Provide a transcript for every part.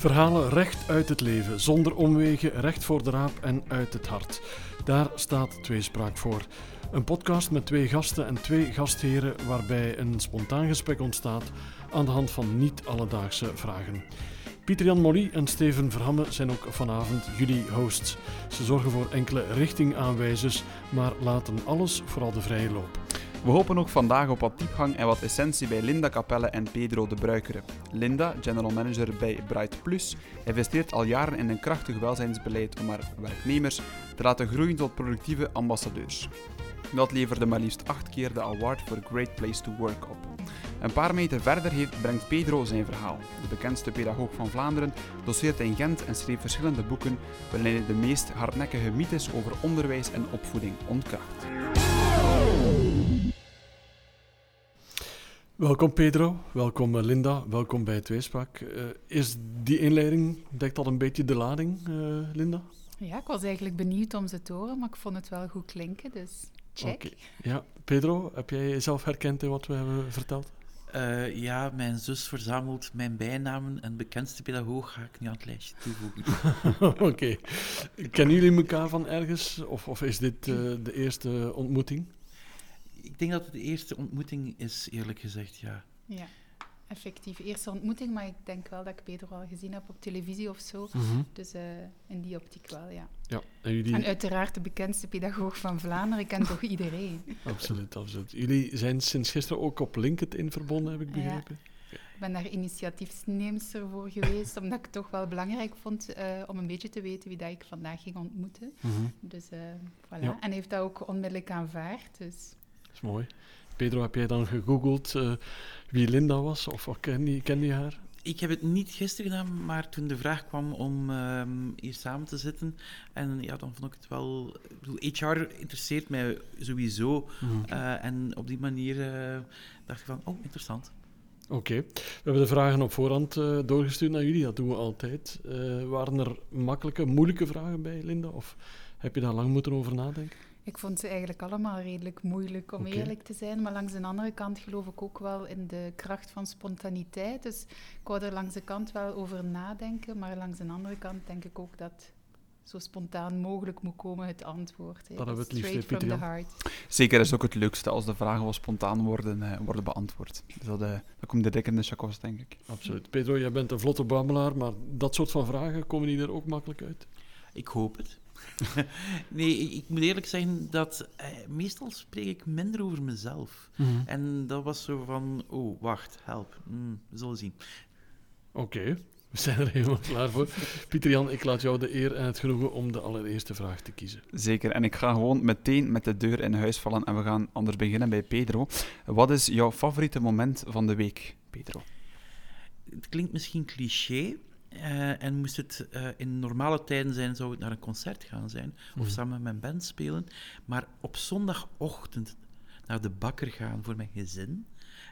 Verhalen recht uit het leven, zonder omwegen, recht voor de raap en uit het hart. Daar staat Tweespraak voor. Een podcast met twee gasten en twee gastheren waarbij een spontaan gesprek ontstaat aan de hand van niet-alledaagse vragen. Pieter-Jan Molly en Steven Verhamme zijn ook vanavond jullie hosts. Ze zorgen voor enkele richtingaanwijzers, maar laten alles vooral de vrije loop. We hopen ook vandaag op wat diepgang en wat essentie bij Linda Capelle en Pedro de Bruikere. Linda, general manager bij Bright Plus, investeert al jaren in een krachtig welzijnsbeleid om haar werknemers te laten groeien tot productieve ambassadeurs. Dat leverde maar liefst acht keer de award voor Great Place to Work op. Een paar meter verder heeft, brengt Pedro zijn verhaal. De bekendste pedagoog van Vlaanderen doseert in Gent en schreef verschillende boeken waarin hij de meest hardnekkige mythes over onderwijs en opvoeding ontkracht. Welkom Pedro, welkom eh, Linda, welkom bij Tweespraak. Uh, is die inleiding, dekt dat een beetje de lading, uh, Linda? Ja, ik was eigenlijk benieuwd om ze te horen, maar ik vond het wel goed klinken, dus check. Okay. Ja, Pedro, heb jij jezelf herkend in wat we hebben verteld? Uh, ja, mijn zus verzamelt mijn bijnamen en bekendste pedagoog ga ik nu aan het lijstje toevoegen. Oké. Okay. Kennen jullie elkaar van ergens? Of, of is dit uh, de eerste ontmoeting? Ik denk dat het de eerste ontmoeting is, eerlijk gezegd, ja. Ja, effectief. Eerste ontmoeting, maar ik denk wel dat ik Pedro al gezien heb op televisie of zo. Mm -hmm. Dus uh, in die optiek wel, ja. ja en, jullie... en uiteraard de bekendste pedagoog van Vlaanderen. Ik ken toch iedereen? absoluut, absoluut. Jullie zijn sinds gisteren ook op LinkedIn verbonden, heb ik begrepen? Ja. Ik ben daar initiatiefneemster voor geweest, omdat ik het toch wel belangrijk vond uh, om een beetje te weten wie dat ik vandaag ging ontmoeten. Mm -hmm. Dus uh, voilà. Ja. En heeft dat ook onmiddellijk aanvaard. Dus dat is mooi. Pedro, heb jij dan gegoogeld uh, wie Linda was? Of ken je, ken je haar? Ik heb het niet gisteren gedaan, maar toen de vraag kwam om uh, hier samen te zitten, en ja, dan vond ik het wel... Ik bedoel, HR interesseert mij sowieso. Mm. Uh, en op die manier dacht ik van, oh, interessant. Oké. Okay. We hebben de vragen op voorhand doorgestuurd naar jullie, dat doen we altijd. waren er makkelijke, moeilijke vragen bij, Linda? Of heb je daar lang moeten over nadenken? Ik vond ze eigenlijk allemaal redelijk moeilijk, om okay. eerlijk te zijn. Maar langs de andere kant geloof ik ook wel in de kracht van spontaniteit. Dus ik wou er langs de kant wel over nadenken. Maar langs de andere kant denk ik ook dat zo spontaan mogelijk moet komen het antwoord. Hè. Dat hebben we het liefst, Straight from the heart. Zeker, dat is ook het leukste als de vragen wel spontaan worden, uh, worden beantwoord. Dus dat, uh, dat komt direct in de chakos, denk ik. Absoluut. Pedro, jij bent een vlotte babbelaar, maar dat soort van vragen, komen die er ook makkelijk uit? Ik hoop het. nee, ik moet eerlijk zeggen dat eh, meestal spreek ik minder over mezelf. Mm -hmm. En dat was zo van, oh, wacht, help, mm, we zullen zien. Oké, okay. we zijn er helemaal klaar voor. Pieter-Jan, ik laat jou de eer en het genoegen om de allereerste vraag te kiezen. Zeker, en ik ga gewoon meteen met de deur in huis vallen en we gaan anders beginnen bij Pedro. Wat is jouw favoriete moment van de week, Pedro? Het klinkt misschien cliché, uh, en moest het uh, in normale tijden zijn, zou het naar een concert gaan zijn. Of mm. samen met mijn band spelen. Maar op zondagochtend naar de bakker gaan voor mijn gezin.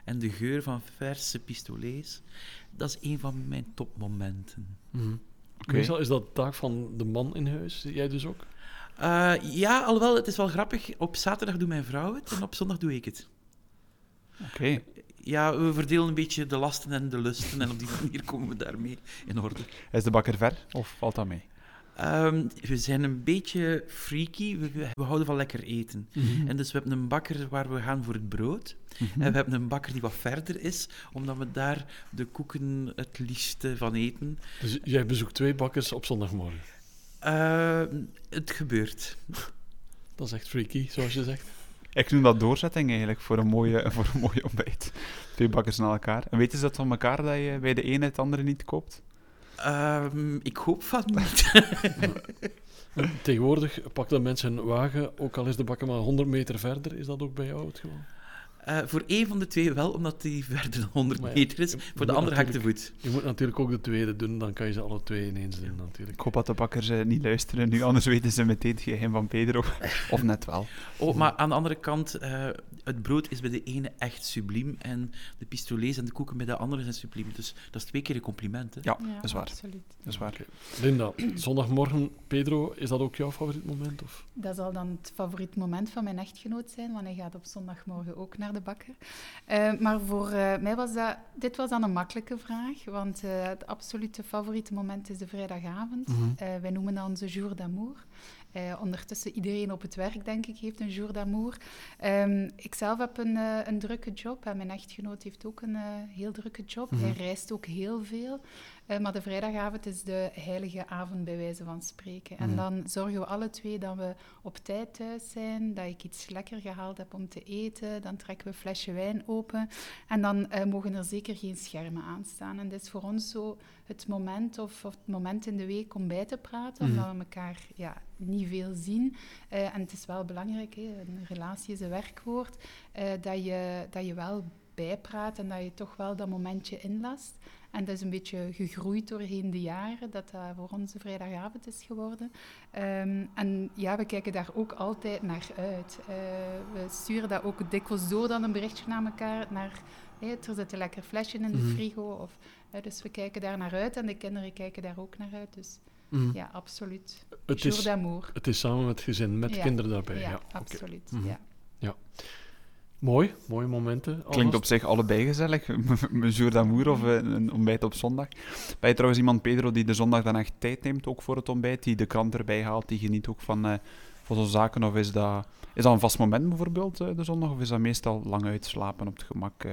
En de geur van verse pistolets. Dat is een van mijn topmomenten. Mm. Okay. Meestal is dat taak van de man in huis. Jij dus ook? Uh, ja, alhoewel, het is wel grappig. Op zaterdag doet mijn vrouw het en op zondag doe ik het. Oké. Okay ja, we verdelen een beetje de lasten en de lusten en op die manier komen we daarmee in orde. Is de bakker ver of valt dat mee? Um, we zijn een beetje freaky. We, we houden van lekker eten. Mm -hmm. En dus we hebben een bakker waar we gaan voor het brood. Mm -hmm. En we hebben een bakker die wat verder is, omdat we daar de koeken het liefste van eten. Dus jij bezoekt twee bakkers op zondagmorgen? Uh, het gebeurt. Dat is echt freaky, zoals je zegt. Ik noem dat doorzetting eigenlijk voor een mooie, voor een mooie ontbijt. Twee bakkers naar elkaar. En weten ze dat van elkaar dat je bij de ene het andere niet koopt? Um, ik hoop van niet. Tegenwoordig pakken mensen een wagen, ook al is de bakker maar 100 meter verder. Is dat ook bij jou het geval? Uh, voor één van de twee wel, omdat die verder dan 100 ja, meter is. Voor de andere ga ik te voet. Je moet natuurlijk ook de tweede doen, dan kan je ze alle twee ineens doen. Natuurlijk. Ik hoop dat de bakkers uh, niet luisteren nu, anders weten ze meteen het geheim van Pedro. of net wel. Oh, maar aan de andere kant, uh, het brood is bij de ene echt subliem en de pistolets en de koeken bij de andere zijn subliem. Dus dat is twee keer een compliment. Hè? Ja, ja, dat is waar. Absoluut. Dat is waar. Linda, zondagmorgen, Pedro, is dat ook jouw favoriet moment? Of? Dat zal dan het favoriet moment van mijn echtgenoot zijn, want hij gaat op zondagmorgen ook naar de bakker. Uh, maar voor uh, mij was dat... Dit was dan een makkelijke vraag, want uh, het absolute favoriete moment is de vrijdagavond. Mm -hmm. wij noemen dat onze jour d'amour. Ondertussen iedereen op het werk, denk ik, heeft een jour d'amour. Um, ik zelf heb een, een drukke job en mijn echtgenoot heeft ook een heel drukke job. Mm -hmm. Hij reist ook heel veel. Maar de vrijdagavond is de heilige avond, bij wijze van spreken. Mm. En dan zorgen we alle twee dat we op tijd thuis zijn, dat ik iets lekker gehaald heb om te eten. Dan trekken we een flesje wijn open. En dan mogen er zeker geen schermen aanstaan. En dat is voor ons zo het moment of, of het moment in de week om bij te praten, omdat we elkaar ja, niet veel zien. Uh, en het is wel belangrijk, hè, een relatie is een werkwoord, dat, je, dat je wel bijpraat en dat je toch wel dat momentje inlast. En dat is een beetje gegroeid doorheen de jaren, dat dat voor ons de vrijdagavond is geworden. Um, en ja, we kijken daar ook altijd naar uit. Uh, we sturen dat ook dikwijls door dan een berichtje naar elkaar, naar... Hey, er zit een lekker flesje in de frigo. Of, uh, dus we kijken daar naar uit en de kinderen kijken daar ook naar uit. Dus Mm. Ja, absoluut. Het is, het is samen met gezin, met ja. kinderen daarbij. Ja, ja. absoluut. Okay. Mm -hmm. ja. ja. Mooi, mooie momenten. Klinkt op zich allebei gezellig. Een jour d'amour of een ontbijt op zondag. Ben je trouwens iemand, Pedro, die de zondag dan echt tijd neemt ook voor het ontbijt? Die de krant erbij haalt, die geniet ook van, uh, van zo'n zaken? Of is dat, is dat een vast moment bijvoorbeeld, uh, de zondag? Of is dat meestal lang uitslapen op het gemak? Uh?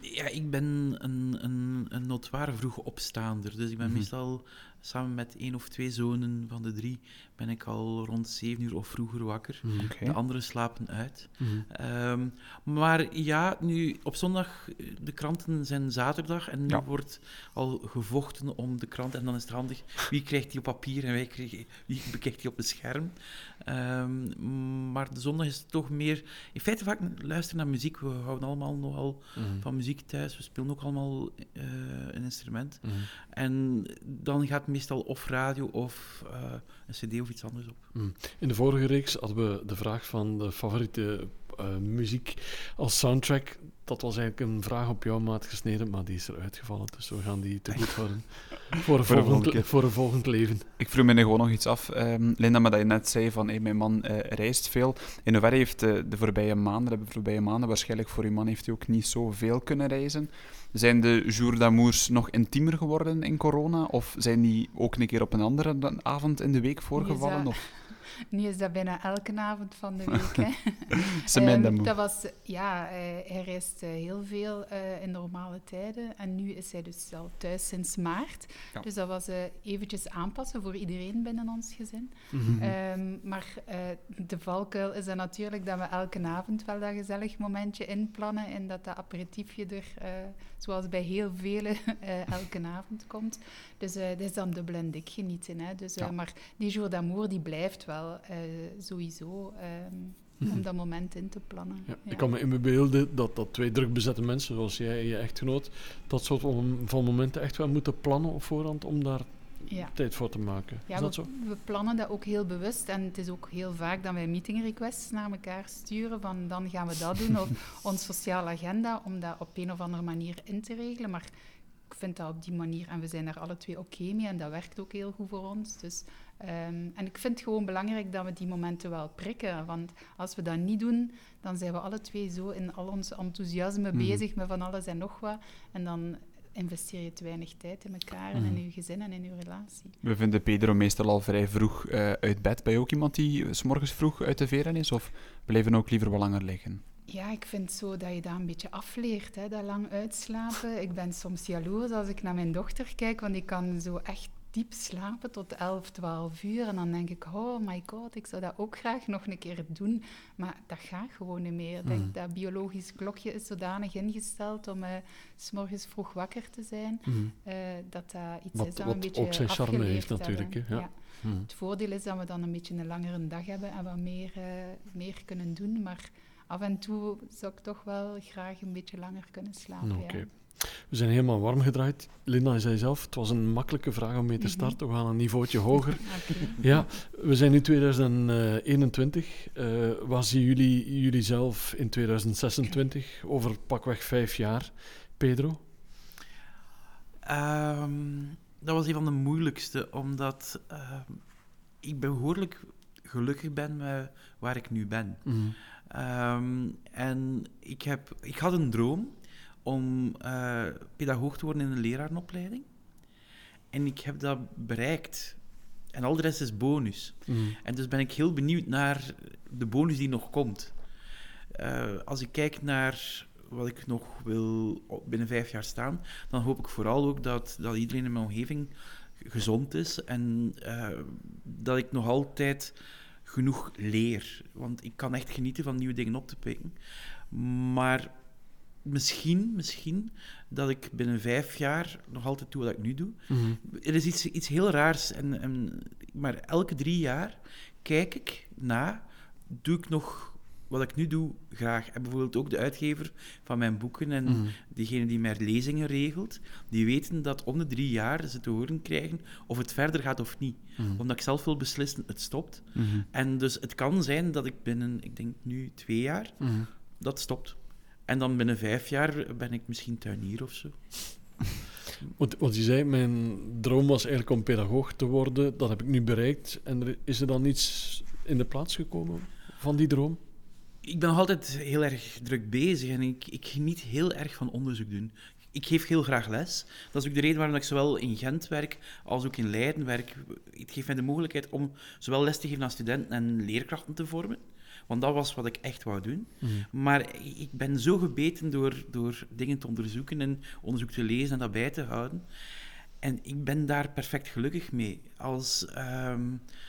Ja, ik ben een, een, een notoire vroege opstaander. Dus ik ben mm -hmm. meestal samen met één of twee zonen van de drie ben ik al rond zeven uur of vroeger wakker. Okay. De anderen slapen uit. Mm -hmm. um, maar ja, nu op zondag, de kranten zijn zaterdag en nu ja. wordt al gevochten om de krant. En dan is het handig, wie krijgt die op papier en wie, krijgt, wie bekijkt die op het scherm. Um, maar de zondag is toch meer, in feite vaak luisteren naar muziek. We houden allemaal nogal mm -hmm. van muziek thuis. We spelen ook allemaal uh, een instrument. Mhm. En dan gaat meestal of radio of uh, een cd of iets anders op. Mm. In de vorige reeks hadden we de vraag van de favoriete uh, muziek als soundtrack. Dat was eigenlijk een vraag op jouw maat gesneden, maar die is er uitgevallen. Dus we gaan die te goed houden voor, een voor, volgend, een voor een volgend leven. Ik vroeg me nu gewoon nog iets af, um, Linda, maar dat je net zei van hey, mijn man uh, reist veel. In hoeverre heeft uh, de voorbije maanden, de voorbije maanden, waarschijnlijk voor uw man heeft hij ook niet zoveel kunnen reizen. Zijn de jour d'amours nog intiemer geworden in corona? Of zijn die ook een keer op een andere avond in de week voorgevallen? Of? Nu is dat bijna elke avond van de week. Hè. um, dat was, ja, hij, reist uh, heel veel uh, in normale tijden. En nu is hij dus al thuis sinds maart. Ja. Dus dat was uh, eventjes aanpassen voor iedereen binnen ons gezin. Mhm. Mm -hmm. um, maar de valkuil is dan natuurlijk dat we elke avond wel dat gezellig momentje inplannen. En dat dat aperitiefje er, zoals bij heel velen, elke avond komt. Dus dat is dan dubbel en dik genieten. Hè. Dus, ja. Maar die jour d'amour die blijft wel. Sowieso um, mm. om dat moment in te plannen. Ja, ja. Ik kan me inbeelden dat, dat twee druk bezette mensen, zoals jij en je echtgenoot, dat soort van momenten echt wel moeten plannen op voorhand om daar ja. tijd voor te maken. Ja, is dat we, zo? we plannen dat ook heel bewust. En het is ook heel vaak dat wij meeting requests naar elkaar sturen van dan gaan we dat doen. Of ons sociale agenda, om dat op een of andere manier in te regelen. Maar ik vind dat op die manier, en we zijn daar alle twee oké okay mee, en dat werkt ook heel goed voor ons. Dus Um, en ik vind het gewoon belangrijk dat we die momenten wel prikken. Want als we dat niet doen, dan zijn we alle twee zo in al ons enthousiasme mm. bezig met van alles en nog wat. En dan investeer je te weinig tijd in elkaar en in je gezin en in je relatie. We vinden Pedro meestal al vrij vroeg uh, uit bed. Ben je ook iemand die s morgens vroeg uit de veren is? Of blijven ook liever wat langer liggen? Ja, ik vind zo dat je dat een beetje afleert, hè, dat lang uitslapen. Ik ben soms jaloers als ik naar mijn dochter kijk, want die kan zo echt diep slapen tot 11, 12 uur. En dan denk ik, oh my god, ik zou dat ook graag nog een keer doen. Maar dat gaat gewoon niet meer. Mm. Denk, dat biologisch klokje is zodanig ingesteld om uh, s morgens vroeg wakker te zijn, mm. uh, dat dat iets wat, is dat een beetje ook zijn charme heeft natuurlijk. Hè? Ja. Ja. Mm. Het voordeel is dat we dan een beetje een langere dag hebben en wat meer, uh, meer kunnen doen. Maar af en toe zou ik toch wel graag een beetje langer kunnen slapen. Okay. Ja. We zijn helemaal warm gedraaid. Linda zei zelf, het was een makkelijke vraag om mee te starten. We gaan een niveautje hoger. Ja, we zijn nu 2021. Uh, waar zien jullie jullie zelf in 2026? Over pakweg vijf jaar. Pedro? Um, dat was een van de moeilijkste, omdat uh, ik behoorlijk gelukkig ben met waar ik nu ben. Mhm. Ehm, en ik, heb, ik had een droom om eh, pedagoog te worden in een lerarenopleiding. En ik heb dat bereikt. En al de rest is bonus. Mhm. En dus ben ik heel benieuwd naar de bonus die nog komt. Eh, als ik kijk naar wat ik nog wil binnen vijf jaar staan, dan hoop ik vooral ook dat, dat iedereen in mijn omgeving gezond is en eh, dat ik nog altijd genoeg leer. Want ik kan echt genieten van nieuwe dingen op te pikken. Maar misschien, misschien dat ik binnen vijf jaar nog altijd doe wat ik nu doe. Mhm. Er is iets, iets heel raars, en, en, maar elke drie jaar kijk ik na, doe ik nog wat ik nu doe graag. En bijvoorbeeld ook de uitgever van mijn boeken en Mhm. diegene die mijn lezingen regelt, die weten dat om de drie jaar ze te horen krijgen of het verder gaat of niet. Mhm. Omdat ik zelf wil beslissen, het stopt. En dus het kan zijn dat ik binnen, ik denk nu twee jaar, dat stopt. En dan binnen vijf jaar ben ik misschien tuinier of zo. Want, want je zei, mijn droom was eigenlijk om pedagoog te worden. Dat heb ik nu bereikt. En er, is er dan iets in de plaats gekomen van die droom? Ik ben nog altijd heel erg druk bezig en ik, ik geniet heel erg van onderzoek doen. Ik geef heel graag les. Dat is ook de reden waarom ik zowel in Gent werk als ook in Leiden werk. Het geeft mij de mogelijkheid om zowel les te geven aan studenten en leerkrachten te vormen. Want dat was wat ik echt wou doen. Maar ik ben zo gebeten door, door dingen te onderzoeken en onderzoek te lezen en dat bij te houden. En ik ben daar perfect gelukkig mee. Als, ehm,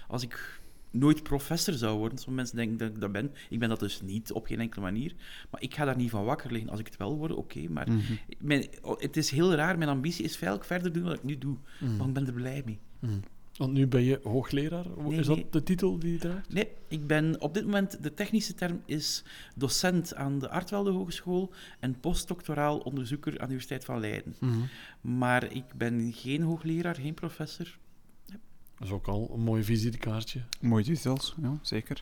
als ik nooit professor zou worden, sommige mensen denken dat ik dat ben. Ik ben dat dus niet, op geen enkele manier. Maar ik ga daar niet van wakker liggen. Als ik het wel word, oké. maar Mhm. mijn, het is heel raar. Mijn ambitie is veel verder doen wat ik nu doe. Mhm. Maar ik ben er blij mee. Mhm. Want nu ben je hoogleraar. Nee, is dat nee. de titel die je draagt? Nee, ik ben op dit moment, de technische term is docent aan de Artwelde Hogeschool en postdoctoraal onderzoeker aan de Universiteit van Leiden. Mhm. Maar ik ben geen hoogleraar, geen professor. Dat is ook al een mooi visitekaartje. Mooie titels, ja, zeker.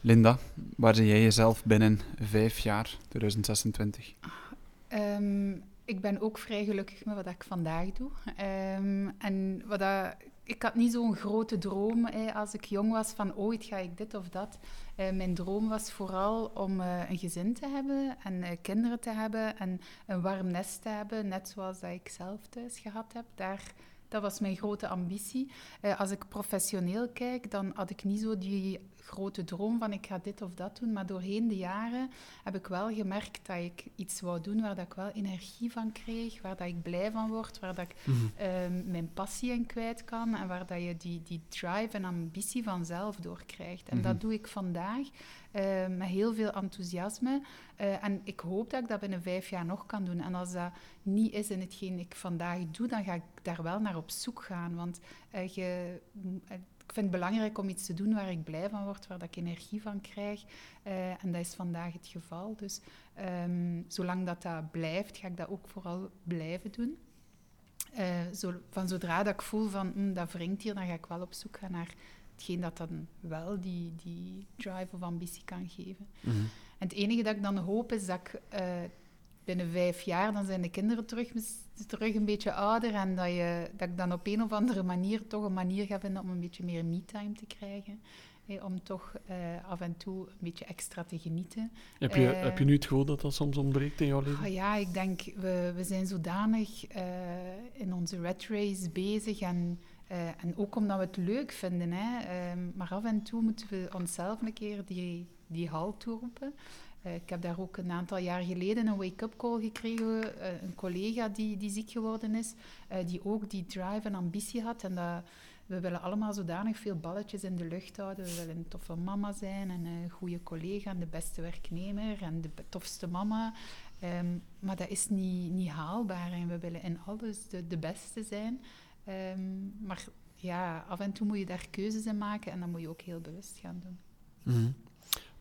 Linda, waar zie jij jezelf binnen vijf jaar, 2026? Ehm, ik ben ook vrij gelukkig met wat ik vandaag doe. Ehm, en wat dat, ik had niet zo'n grote droom eh, als ik jong was van ooit ga ik dit of dat. Eh, mijn droom was vooral om eh, een gezin te hebben en eh, kinderen te hebben en een warm nest te hebben, net zoals dat ik zelf thuis gehad heb. Daar, dat was mijn grote ambitie. Als ik professioneel kijk, dan had ik niet zo die grote droom van ik ga dit of dat doen. Maar doorheen de jaren heb ik wel gemerkt dat ik iets wou doen waar dat ik wel energie van kreeg, waar dat ik blij van word, waar dat ik ehm, mijn passie in kwijt kan en waar dat je die, die drive en ambitie vanzelf doorkrijgt. En Mhm. dat doe ik vandaag eh, met heel veel enthousiasme. Eh, en ik hoop dat ik dat binnen vijf jaar nog kan doen. En als dat niet is in hetgeen ik vandaag doe, dan ga ik daar wel naar op zoek gaan. Want eh, je, eh, vind het belangrijk om iets te doen waar ik blij van word, waar dat ik energie van krijg. Eh, en dat is vandaag het geval. Dus ehm, zolang dat dat blijft, ga ik dat ook vooral blijven doen. Eh, zo, van zodra dat ik voel van hm, dat wringt hier, dan ga ik wel op zoek gaan naar hetgeen dat dan wel die, die drive of ambitie kan geven. Mhm. En het enige dat ik dan hoop is dat ik eh, binnen vijf jaar, dan zijn de kinderen terug, terug een beetje ouder en dat, je, dat ik dan op een of andere manier toch een manier ga vinden om een beetje meer me-time te krijgen. Om toch eh, af en toe een beetje extra te genieten. Heb, je, Eh, heb je nu het gevoel dat dat soms ontbreekt in jouw leven? Ah ja, ik denk, we, we zijn zodanig eh, in onze red race bezig en, en ook omdat we het leuk vinden. Hè. Ehm, maar af en toe moeten we onszelf een keer die, die halt toeroepen. Eh, ik heb daar ook een aantal jaar geleden een wake-up call gekregen. eh, een collega die, die ziek geworden is, eh, die ook die drive en ambitie had. En dat, we willen allemaal zodanig veel balletjes in de lucht houden. We willen een toffe mama zijn en een goede collega en de beste werknemer en de tofste mama. Ehm, maar dat is niet, niet haalbaar en we willen in alles de, de beste zijn. Ehm, maar ja, af en toe moet je daar keuzes in maken en dat moet je ook heel bewust gaan doen. Mhm.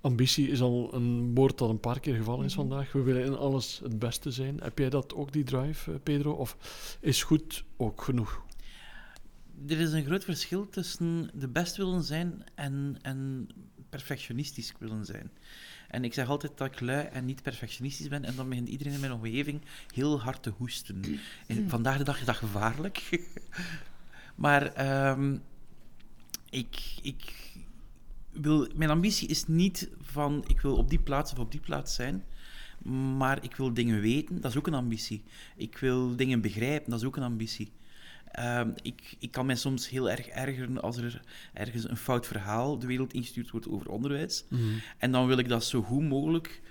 Ambitie is al een woord dat een paar keer gevallen is Mhm. vandaag. We willen in alles het beste zijn. Heb jij dat ook, die drive, eh, Pedro? Of is goed ook genoeg? Er is een groot verschil tussen de best willen zijn en, en perfectionistisch willen zijn. En ik zeg altijd dat ik lui en niet perfectionistisch ben, en dan begint iedereen in mijn omgeving heel hard te hoesten. En vandaag de dag is dat gevaarlijk. maar ehm, ik, ik, wil, mijn ambitie is niet van ik wil op die plaats of op die plaats zijn, maar ik wil dingen weten, dat is ook een ambitie. Ik wil dingen begrijpen, dat is ook een ambitie. Ehm, ik, ik kan mij soms heel erg ergeren als er ergens een fout verhaal de wereld ingestuurd wordt over onderwijs. Mhm. En dan wil ik dat zo goed mogelijk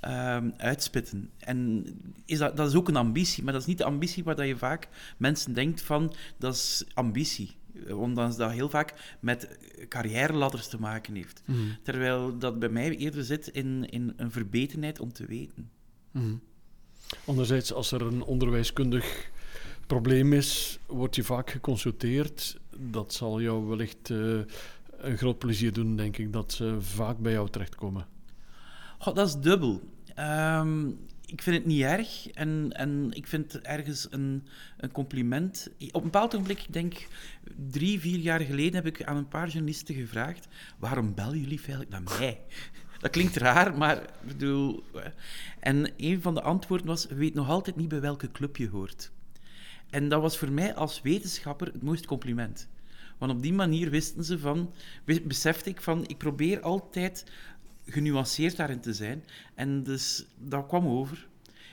ehm, uitspitten. En is dat, dat is ook een ambitie, maar dat is niet de ambitie waar dat je vaak mensen denkt van, dat is ambitie. Omdat dat heel vaak met carrière-ladders te maken heeft. Mhm. Terwijl dat bij mij eerder zit in, in een verbetenheid om te weten. Mhm. Anderzijds, als er een onderwijskundig probleem is, word je vaak geconsulteerd. Dat zal jou wellicht eh, een groot plezier doen, denk ik, dat ze vaak bij jou terechtkomen. Goh, dat is dubbel. Ehm, ik vind het niet erg en, en ik vind ergens een, een compliment. Op een bepaald ogenblik, ik denk drie, vier jaar geleden, heb ik aan een paar journalisten gevraagd: waarom bellen jullie eigenlijk naar mij? Dat klinkt raar, maar ik bedoel. En een van de antwoorden was: we weten nog altijd niet bij welke club je hoort. En dat was voor mij als wetenschapper het mooiste compliment. Want op die manier wisten ze van, be- besefte ik van, ik probeer altijd genuanceerd daarin te zijn. En dus dat kwam over.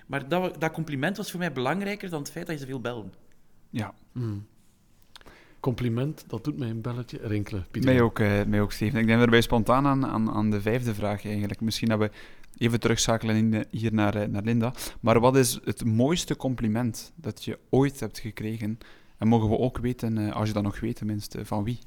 Maar dat, dat compliment was voor mij belangrijker dan het feit dat je zoveel belde. Ja, Mhm. Compliment, dat doet mij een belletje rinkelen. Pieter. mij ook, eh, mij ook, Steven. Ik denk erbij spontaan aan, aan, aan de vijfde vraag eigenlijk. Misschien dat we even terugschakelen in hier naar, eh, naar Linda. Maar wat is het mooiste compliment dat je ooit hebt gekregen? En mogen we ook weten, eh, als je dat nog weet tenminste, van wie?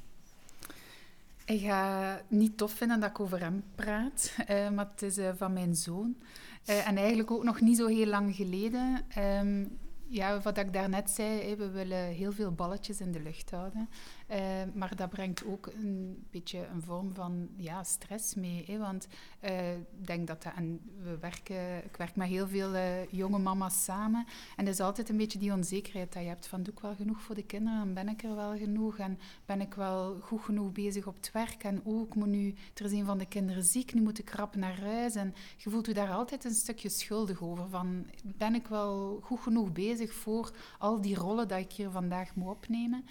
Ik ga niet tof vinden dat ik over hem praat, eh, maar het is eh, van mijn zoon. Eh, en eigenlijk ook nog niet zo heel lang geleden. Ehm, ja, wat ik daarnet zei, we willen heel veel balletjes in de lucht houden. Eh, maar dat brengt ook een beetje een vorm van ja, stress mee. Hè, want eh, ik denk dat we werken, ik werk met heel veel eh, jonge mama's samen. En dat is altijd een beetje die onzekerheid dat je hebt van... Doe ik wel genoeg voor de kinderen? En ben ik er wel genoeg? En ben ik wel goed genoeg bezig op het werk? En ook, moet nu, er is een van de kinderen ziek, nu moet ik rap naar huis. En je voelt je daar altijd een stukje schuldig over. Van, ben ik wel goed genoeg bezig voor al die rollen dat ik hier vandaag moet opnemen?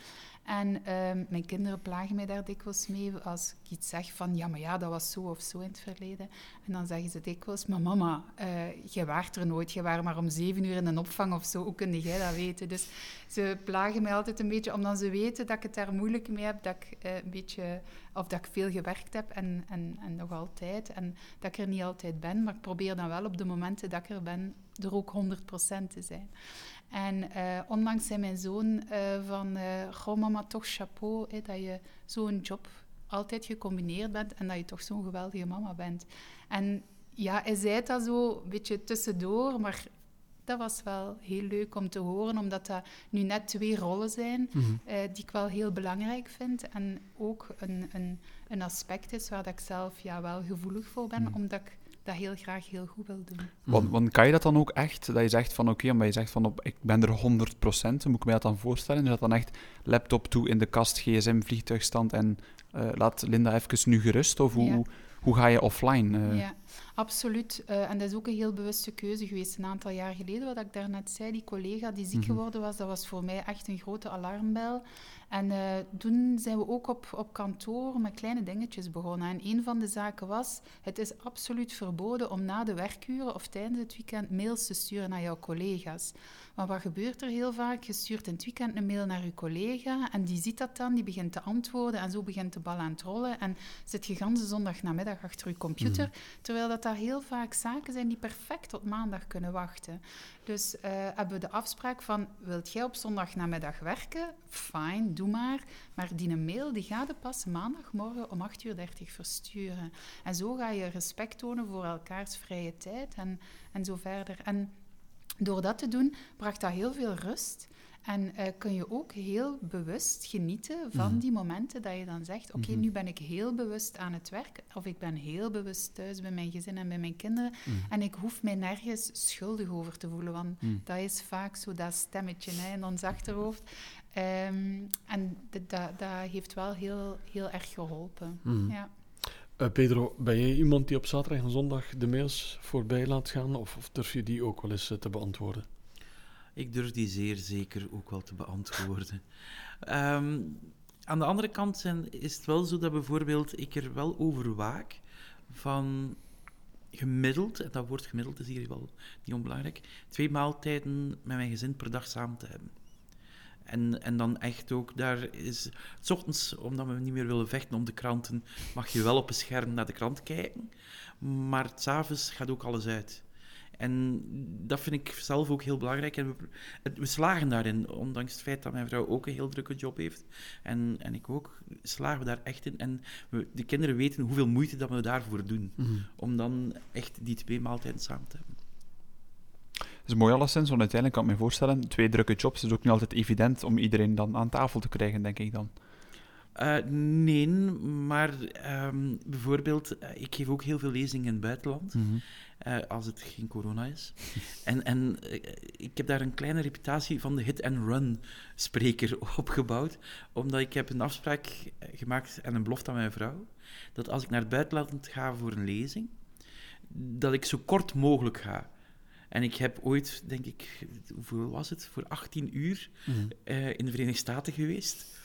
En ehm, mijn kinderen plagen mij daar dikwijls mee als ik iets zeg van ja, maar ja, dat was zo of zo in het verleden. En dan zeggen ze dikwijls, maar mama, eh je waart er nooit, je waren maar om zeven uur in een opvang of zo, hoe kun jij dat weten? Dus ze plagen mij altijd een beetje, omdat ze weten dat ik het daar moeilijk mee heb, dat ik eh, een beetje, of dat ik veel gewerkt heb en, en, en nog altijd, en dat ik er niet altijd ben, maar ik probeer dan wel op de momenten dat ik er ben, er ook 100% te zijn. En onlangs zei mijn zoon eh, van, eh goh mama, toch chapeau, hè, dat je zo'n job altijd gecombineerd bent en dat je toch zo'n geweldige mama bent. En ja, hij zei dat zo een beetje tussendoor, maar dat was wel heel leuk om te horen, omdat dat nu net twee rollen zijn Mhm. die ik wel heel belangrijk vind. En ook een, een, een aspect is waar dat ik zelf ja, wel gevoelig voor ben, Mhm. omdat ik dat heel graag heel goed wil doen. Want, want kan je dat dan ook echt, dat je zegt van oké, omdat je zegt van op, ik ben er 100%, hoe moet ik mij dat dan voorstellen? Is dat dan echt laptop toe in de kast, gsm, vliegtuigstand en eh, laat Linda even nu gerust? Of hoe, Ja. hoe, hoe ga je offline? eh? Ja, absoluut. Eh, en dat is ook een heel bewuste keuze geweest. Een aantal jaar geleden, wat ik daarnet zei, die collega die ziek Mhm. geworden was, dat was voor mij echt een grote alarmbel. En eh, toen zijn we ook op, op kantoor met kleine dingetjes begonnen. En een van de zaken was, het is absoluut verboden om na de werkuren of tijdens het weekend mails te sturen naar jouw collega's. Maar wat gebeurt er heel vaak? Je stuurt in het weekend een mail naar je collega en die ziet dat dan, die begint te antwoorden en zo begint de bal aan het rollen. En zit je ganse zondagnamiddag achter je computer, terwijl dat daar heel vaak zaken zijn die perfect tot maandag kunnen wachten. Dus eh, hebben we de afspraak van, wilt jij op zondagnamiddag werken? Fijn, doe maar. Maar die mail die gaat pas maandagmorgen om 8.30 uur versturen. En zo ga je respect tonen voor elkaars vrije tijd en, en zo verder. En door dat te doen, bracht dat heel veel rust. En eh, kun je ook heel bewust genieten van Mhm. die momenten dat je dan zegt: Oké, Mhm. nu ben ik heel bewust aan het werk, of ik ben heel bewust thuis bij mijn gezin en bij mijn kinderen. Mhm. En ik hoef mij nergens schuldig over te voelen, want dat is vaak zo dat stemmetje hè, in ons achterhoofd. Ehm, en dat, heeft wel heel, heel erg geholpen. Ja. Eh, Pedro, ben jij iemand die op zaterdag en zondag de mails voorbij laat gaan? Of, of durf je die ook wel eens eh, te beantwoorden? Ik durf die zeer zeker ook wel te beantwoorden. Ehm, aan de andere kant is het wel zo dat bijvoorbeeld ik er wel over waak van gemiddeld, en dat woord gemiddeld is hier wel niet onbelangrijk, twee maaltijden met mijn gezin per dag samen te hebben. En, en dan echt ook, daar is... S ochtends, omdat we niet meer willen vechten om de kranten, mag je wel op een scherm naar de krant kijken. Maar s'avonds gaat ook alles uit. En dat vind ik zelf ook heel belangrijk. En we, we, slagen daarin, ondanks het feit dat mijn vrouw ook een heel drukke job heeft. En, en ik ook, slagen we daar echt in. En we, de kinderen weten hoeveel moeite dat we daarvoor doen. Mhm. Om dan echt die twee maaltijden samen te hebben. Dat is mooi alleszins, want uiteindelijk kan ik me voorstellen, twee drukke jobs is ook niet altijd evident om iedereen dan aan tafel te krijgen, denk ik dan. Uh, nee, maar um, bijvoorbeeld, uh, ik geef ook heel veel lezingen in het buitenland, mm -hmm. uh, als het geen corona is. en en ik heb daar een kleine reputatie van de hit-and-run spreker opgebouwd, omdat ik heb een afspraak gemaakt en een belofte aan mijn vrouw, dat als ik naar het buitenland ga voor een lezing, dat ik zo kort mogelijk ga. En ik heb ooit, denk ik, hoeveel was het, voor 18 uur mm -hmm. in de Verenigde Staten geweest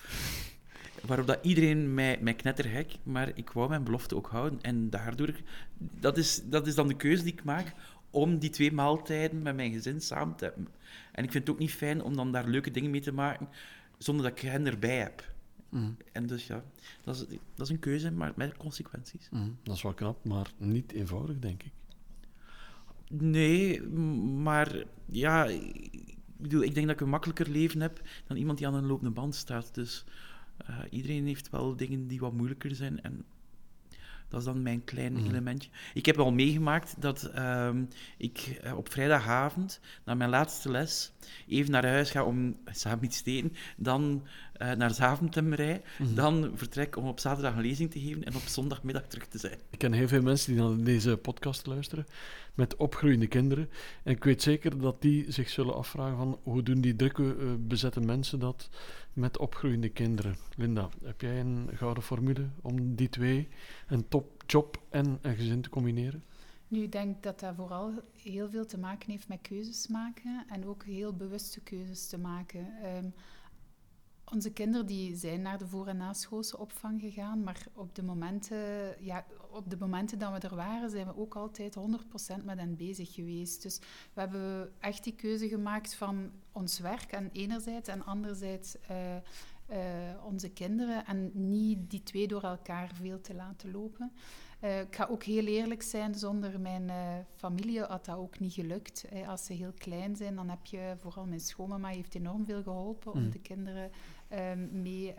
waarop dat iedereen mij, mij knettergek, maar ik wou mijn belofte ook houden. En daardoor, dat is, dat is dan de keuze die ik maak om die twee maaltijden met mijn gezin samen te hebben. En ik vind het ook niet fijn om dan daar leuke dingen mee te maken, zonder dat ik hen erbij heb. Mm. En dus ja, dat is, dat is een keuze, maar met consequenties. Mm. Dat is wel knap, maar niet eenvoudig, denk ik. Nee, maar ja, ik, bedoel, ik denk dat ik een makkelijker leven heb dan iemand die aan een lopende band staat. Dus uh, iedereen heeft wel dingen die wat moeilijker zijn. En dat is dan mijn klein Mhm. elementje. Ik heb al meegemaakt dat ehm, ik eh, op vrijdagavond, na mijn laatste les, even naar huis ga om samen iets te eten, dan eh, naar Zaventem rij, Mhm. dan vertrek om op zaterdag een lezing te geven en op zondagmiddag terug te zijn. Ik ken heel veel mensen die naar deze podcast luisteren met opgroeiende kinderen. En ik weet zeker dat die zich zullen afvragen van hoe doen die drukke eh, bezette mensen dat met opgroeiende kinderen. Linda, heb jij een gouden formule om die twee, een topjob en een gezin te combineren? Nu, ik denk dat dat vooral heel veel te maken heeft met keuzes maken en ook heel bewuste keuzes te maken. Ehm, onze kinderen die zijn naar de voor- en naschoolse opvang gegaan, maar op de, momenten, ja, op de momenten dat we er waren, zijn we ook altijd 100% met hen bezig geweest. Dus we hebben echt die keuze gemaakt van ons werk en enerzijds en anderzijds eh, eh, onze kinderen en niet die twee door elkaar veel te laten lopen. Uh, ik ga ook heel eerlijk zijn, zonder mijn uh, familie had dat ook niet gelukt. Uh, als ze heel klein zijn, dan heb je, vooral mijn schoonmama heeft enorm veel geholpen om Mm. de kinderen ehm, mee,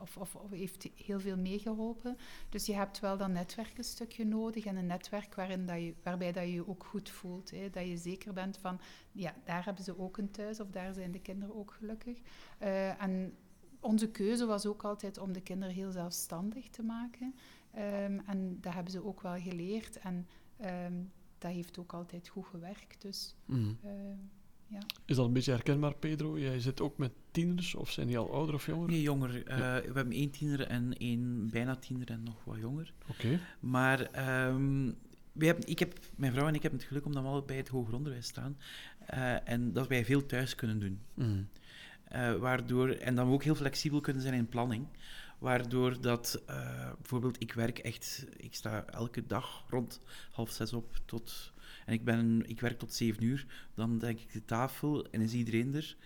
of, of, of heeft heel veel meegeholpen. Dus je hebt wel dat netwerk een stukje nodig en een netwerk waarin dat je, waarbij dat je je ook goed voelt. Hè, dat je zeker bent van, ja, daar hebben ze ook een thuis of daar zijn de kinderen ook gelukkig. en onze keuze was ook altijd om de kinderen heel zelfstandig te maken. Um, en dat hebben ze ook wel geleerd. En um, dat heeft ook altijd goed gewerkt. Dus, Mm. uh, ja. Is dat een beetje herkenbaar, Pedro? Jij zit ook met tieners, of zijn die al ouder of jonger? Nee, jonger. Uh, Ja. We hebben één tiener en één bijna tiener en nog wat jonger. Oké. Maar ehm wij hebben, ik heb, mijn vrouw en ik hebben het geluk omdat we al bij het hoger onderwijs staan. eh, en dat wij veel thuis kunnen doen. Mm. Eh, waardoor, en dan we ook heel flexibel kunnen zijn in planning. Waardoor dat, eh, bijvoorbeeld, ik werk echt, ik sta elke dag rond half zes op tot, en ik, ben, ik werk tot zeven uur. Dan denk ik de tafel en is iedereen er.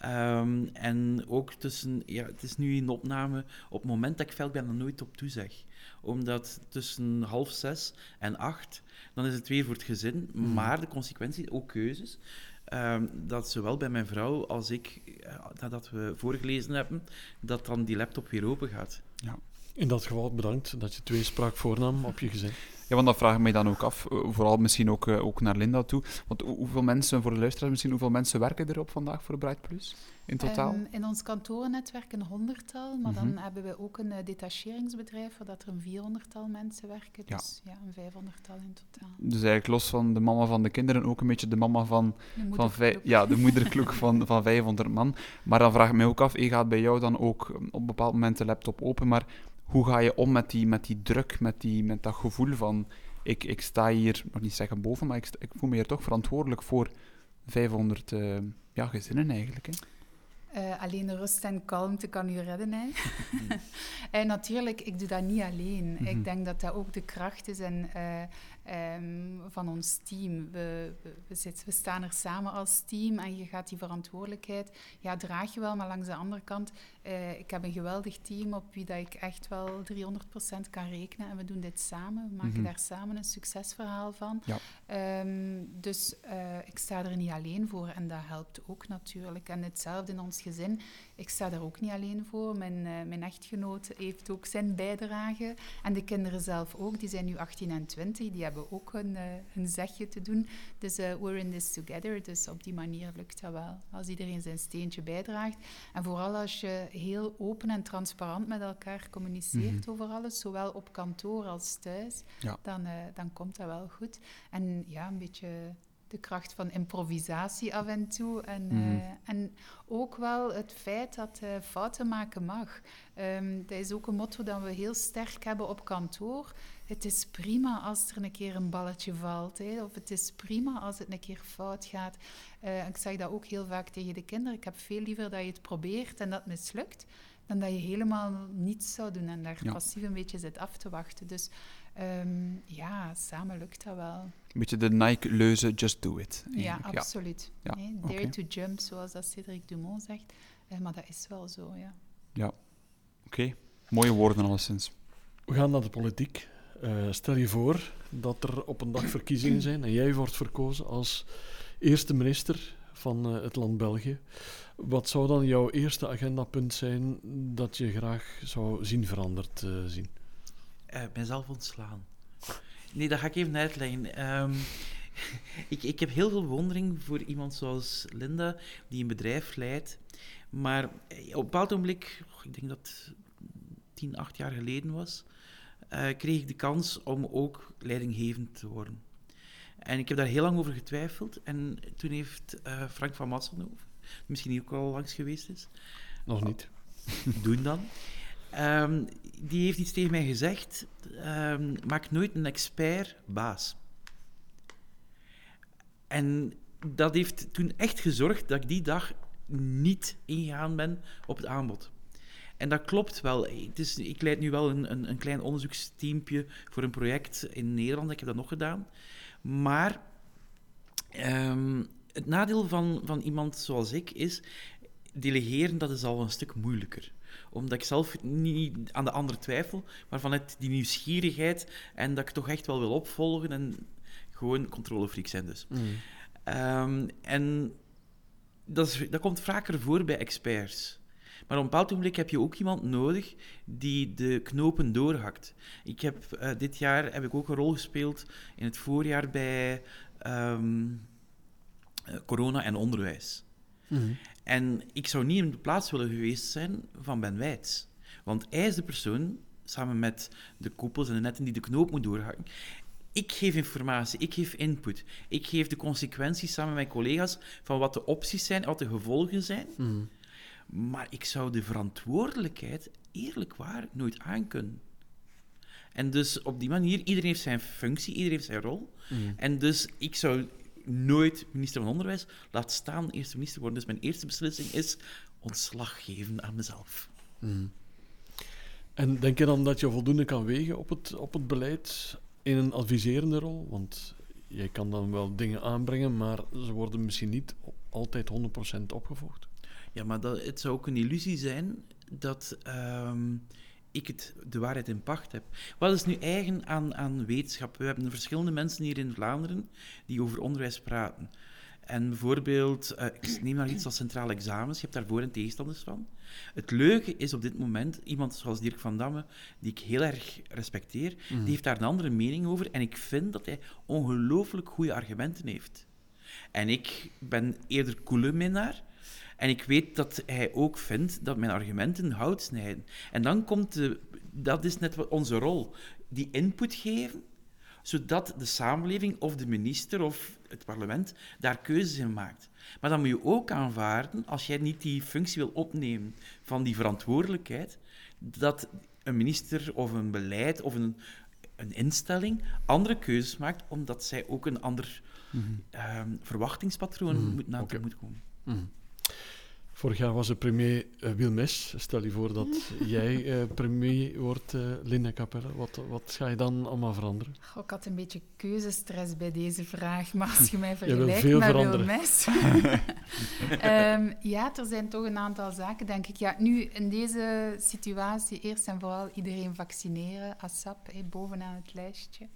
Ehm, en ook tussen, ja, het is nu in opname, op het moment dat ik veld ben, dan nooit op toezeg. Omdat tussen half zes en acht, dan is het weer voor het gezin. Mhm. Maar de consequentie, ook keuzes, ehm, dat zowel bij mijn vrouw als ik, eh, nadat we voorgelezen hebben, dat dan die laptop weer open gaat. In dat geval bedankt dat je tweespraak voornam op je gezin. Ja, want dat vraag ik mij dan ook af. eh, Vooral misschien ook, eh, ook naar Linda toe. Want hoe- hoeveel mensen, voor de luisteraars misschien, hoeveel mensen werken er op vandaag voor Bright Plus in totaal? Um, in ons kantorennetwerk een honderdtal, maar Mhm. dan hebben we ook een uh, detacheringsbedrijf waar dat er een vierhonderdtal mensen werken. Dus ja, een vijfhonderdtal in totaal. Dus eigenlijk los van de mama van de kinderen, ook een beetje de mama van, De van ja, de moederkloek van, van 500 man. Maar dan vraag ik mij ook af, je gaat bij jou dan ook eh, op een bepaald moment de laptop open, maar hoe ga je om met die, met die druk, met, die, met dat gevoel van, ik, ik sta hier, nog niet zeggen boven, maar ik, ik voel me hier toch verantwoordelijk voor 500 eh, ja, gezinnen eigenlijk. Hè? Uh, alleen rust en kalmte kan u redden. Hè? en natuurlijk, ik doe dat niet alleen. Ik Mhm. denk dat dat ook de kracht is en, eh, ehm, van ons team. We, we, we, zitten, we staan er samen als team en je gaat die verantwoordelijkheid... Ja, draag je wel, maar langs de andere kant... eh, ik heb een geweldig team op wie dat ik echt wel 300% kan rekenen. En we doen dit samen. We maken Mhm. daar samen een succesverhaal van. Ja. Ehm, dus eh, ik sta er niet alleen voor en dat helpt ook natuurlijk. En hetzelfde in ons gezin. Ik sta er ook niet alleen voor. Mijn, eh, mijn echtgenoot heeft ook zijn bijdrage. En de kinderen zelf ook. Die zijn nu 18 en 20. Die hebben ook een, eh, een zegje te doen. Dus eh, we're in this together. Dus op die manier lukt dat wel. Als iedereen zijn steentje bijdraagt. En vooral als je heel open en transparant met elkaar communiceert over alles. Zowel op kantoor als thuis. Ja. Dan, dan komt dat wel goed. En ja, een beetje de kracht van improvisatie af en toe. En, Mhm. eh, en ook wel het feit dat eh, fouten maken mag. Ehm, dat is ook een motto dat we heel sterk hebben op kantoor. Het is prima als er een keer een balletje valt. Hè, of het is prima als het een keer fout gaat. Eh, ik zeg dat ook heel vaak tegen de kinderen. Ik heb veel liever dat je het probeert en dat mislukt, dan dat je helemaal niets zou doen en daar Ja. passief een beetje zit af te wachten. Dus ehm, ja, samen lukt dat wel. Een beetje de Nike-leuze, just do it. Ja, absoluut. Ja, Nee, dare to jump, zoals dat Cédric Dumont zegt. Eh, maar dat is wel zo, ja. Oké, mooie woorden alleszins. We gaan naar de politiek. Eh, stel je voor dat er op een dag verkiezingen zijn en jij wordt verkozen als eerste minister van eh, het land België. Wat zou dan jouw eerste agendapunt zijn dat je graag zou zien veranderd zien? Eh, mijzelf ontslaan. Nee, dat ga ik even uitleggen. Ehm, ik, ik heb heel veel bewondering voor iemand zoals Linda, die een bedrijf leidt. Maar eh, op een bepaald ogenblik, oh, ik denk dat het 10, 8 jaar geleden was, eh, kreeg ik de kans om ook leidinggevend te worden. En ik heb daar heel lang over getwijfeld. En toen heeft Frank van Masselhoven, die misschien ook al langs geweest is, Nog niet. doen dan. Ehm, die heeft iets tegen mij gezegd. ehm, maak nooit een expert baas. En dat heeft toen echt gezorgd dat ik die dag niet ingegaan ben op het aanbod. En dat klopt wel. Het is, ik leid nu wel een, een, een klein onderzoeksteampje voor een project in Nederland. Ik heb dat nog gedaan. Maar ehm, het nadeel van, van iemand zoals ik is... Delegeren, dat is al een stuk moeilijker omdat ik zelf niet aan de ander twijfel, maar vanuit die nieuwsgierigheid en dat ik toch echt wel wil opvolgen en gewoon controlefreak zijn dus. Ehm, en dat, is, dat komt vaker voor bij experts. Maar op een bepaald ogenblik heb je ook iemand nodig die de knopen doorhakt. Ik heb, eh, dit jaar heb ik ook een rol gespeeld in het voorjaar bij ehm, eh, corona en onderwijs. En ik zou niet in de plaats willen geweest zijn van Ben Wijts. Want hij is de persoon, samen met de koepels en de netten, die de knoop moet doorhakken. Ik geef informatie, ik geef input. Ik geef de consequenties samen met mijn collega's van wat de opties zijn, wat de gevolgen zijn. Maar ik zou de verantwoordelijkheid, eerlijk waar, nooit aankunnen. En dus op die manier, iedereen heeft zijn functie, iedereen heeft zijn rol. En dus ik zou nooit minister van Onderwijs, laat staan eerste minister worden. Dus mijn eerste beslissing is ontslag geven aan mezelf. En denk je dan dat je voldoende kan wegen op het, op het beleid in een adviserende rol? Want jij kan dan wel dingen aanbrengen, maar ze worden misschien niet altijd 100% opgevolgd. Ja, maar dat, het zou ook een illusie zijn dat ehm, ik het, de waarheid in pacht heb. Wat is nu eigen aan, aan wetenschap? We hebben verschillende mensen hier in Vlaanderen die over onderwijs praten. En bijvoorbeeld, eh, ik neem maar iets als centrale examens, je hebt daar voor- en tegenstanders van. Het leuke is op dit moment, iemand zoals Dirk van Damme, die ik heel erg respecteer, die heeft daar een andere mening over en ik vind dat hij ongelooflijk goede argumenten heeft. En ik ben eerder koele minnaar. En ik weet dat hij ook vindt dat mijn argumenten hout snijden. En dan komt de... Dat is net wat onze rol. Die input geven, zodat de samenleving of de minister of het parlement daar keuzes in maakt. Maar dan moet je ook aanvaarden, als jij niet die functie wil opnemen van die verantwoordelijkheid, dat een minister of een beleid of een, een instelling andere keuzes maakt, omdat zij ook een ander ehm, verwachtingspatroon moet, na oké. moet komen. Vorig jaar was de premier uh, Wilmes. Stel je voor dat jij uh, premier wordt, uh, Linda Capelle. Wat, wat ga je dan allemaal veranderen? Goh, ik had een beetje keuzestress bij deze vraag, maar als je mij vergelijkt je met. Wilmes... um, ja, er zijn toch een aantal zaken, denk ik. Ja, nu, in deze situatie, eerst en vooral iedereen vaccineren, ASAP, hey, bovenaan het lijstje.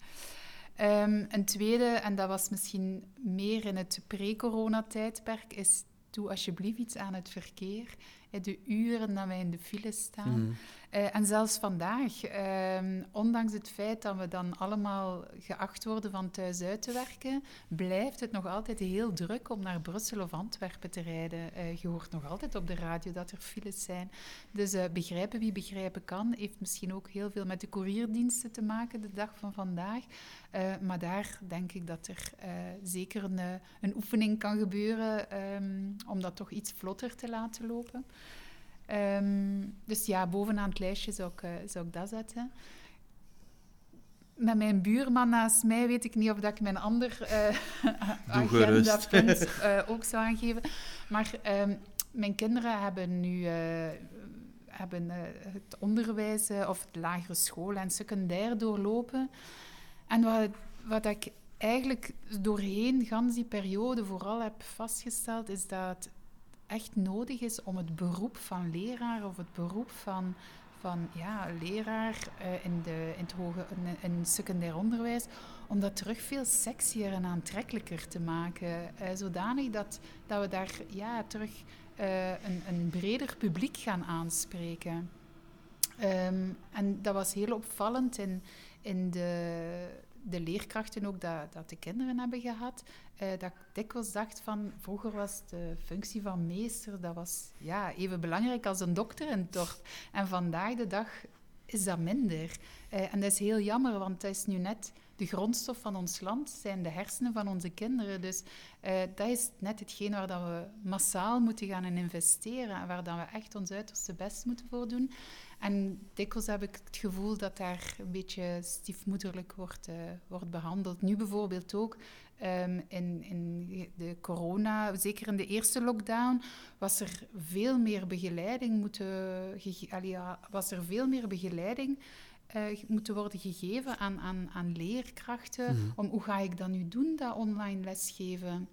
Um, een tweede, en dat was misschien meer in het pre-corona-tijdperk, is doe alsjeblieft iets aan het verkeer. De uren dat wij in de file staan. Mhm. Uh, en zelfs vandaag, uh, ondanks het feit dat we dan allemaal geacht worden van thuis uit te werken, blijft het nog altijd heel druk om naar Brussel of Antwerpen te rijden. Uh, je hoort nog altijd op de radio dat er files zijn. Dus eh, begrijpen wie begrijpen kan, heeft misschien ook heel veel met de courierdiensten te maken de dag van vandaag. Maar daar denk ik dat er zeker een, een, oefening kan gebeuren um, om dat toch iets vlotter te laten lopen. Um, dus ja, bovenaan het lijstje zou ik, uh, zou ik dat zetten. Met mijn buurman naast mij weet ik niet of dat ik mijn ander uh, agendapunt uh, ook zou aangeven. Maar um, mijn kinderen hebben nu hebben, het onderwijs of het lagere school en secundair doorlopen. En wat, wat ik eigenlijk doorheen gans die periode vooral heb vastgesteld, is dat echt nodig is om het beroep van leraar of het beroep van, van ja, leraar uh, in, de, in het hoger, in, in secundair onderwijs, om dat terug veel sexier en aantrekkelijker te maken. Uh, zodanig dat, dat we daar ja, terug uh, een, een breder publiek gaan aanspreken. Um, en dat was heel opvallend in, in de, de leerkrachten ook dat, dat de kinderen hebben gehad, uh, dat ik dikwijls dacht van, vroeger was de functie van meester, dat was ja, even belangrijk als een dokter in het dorp. En vandaag de dag is dat minder. Uh, en dat is heel jammer, want dat is nu net de grondstof van ons land, zijn de hersenen van onze kinderen. Dus uh, dat is net hetgeen waar dat we massaal moeten gaan in investeren en waar dat we echt ons uiterste best moeten voor doen. En dikwijls heb ik het gevoel dat daar een beetje stiefmoederlijk wordt, uh, wordt behandeld. Nu bijvoorbeeld ook um, in, in de corona, zeker in de eerste lockdown, was er veel meer begeleiding moeten, allee, was er veel meer begeleiding uh, moeten worden gegeven aan, aan, aan leerkrachten. Mm. Om hoe ga ik dat nu doen, dat online lesgeven?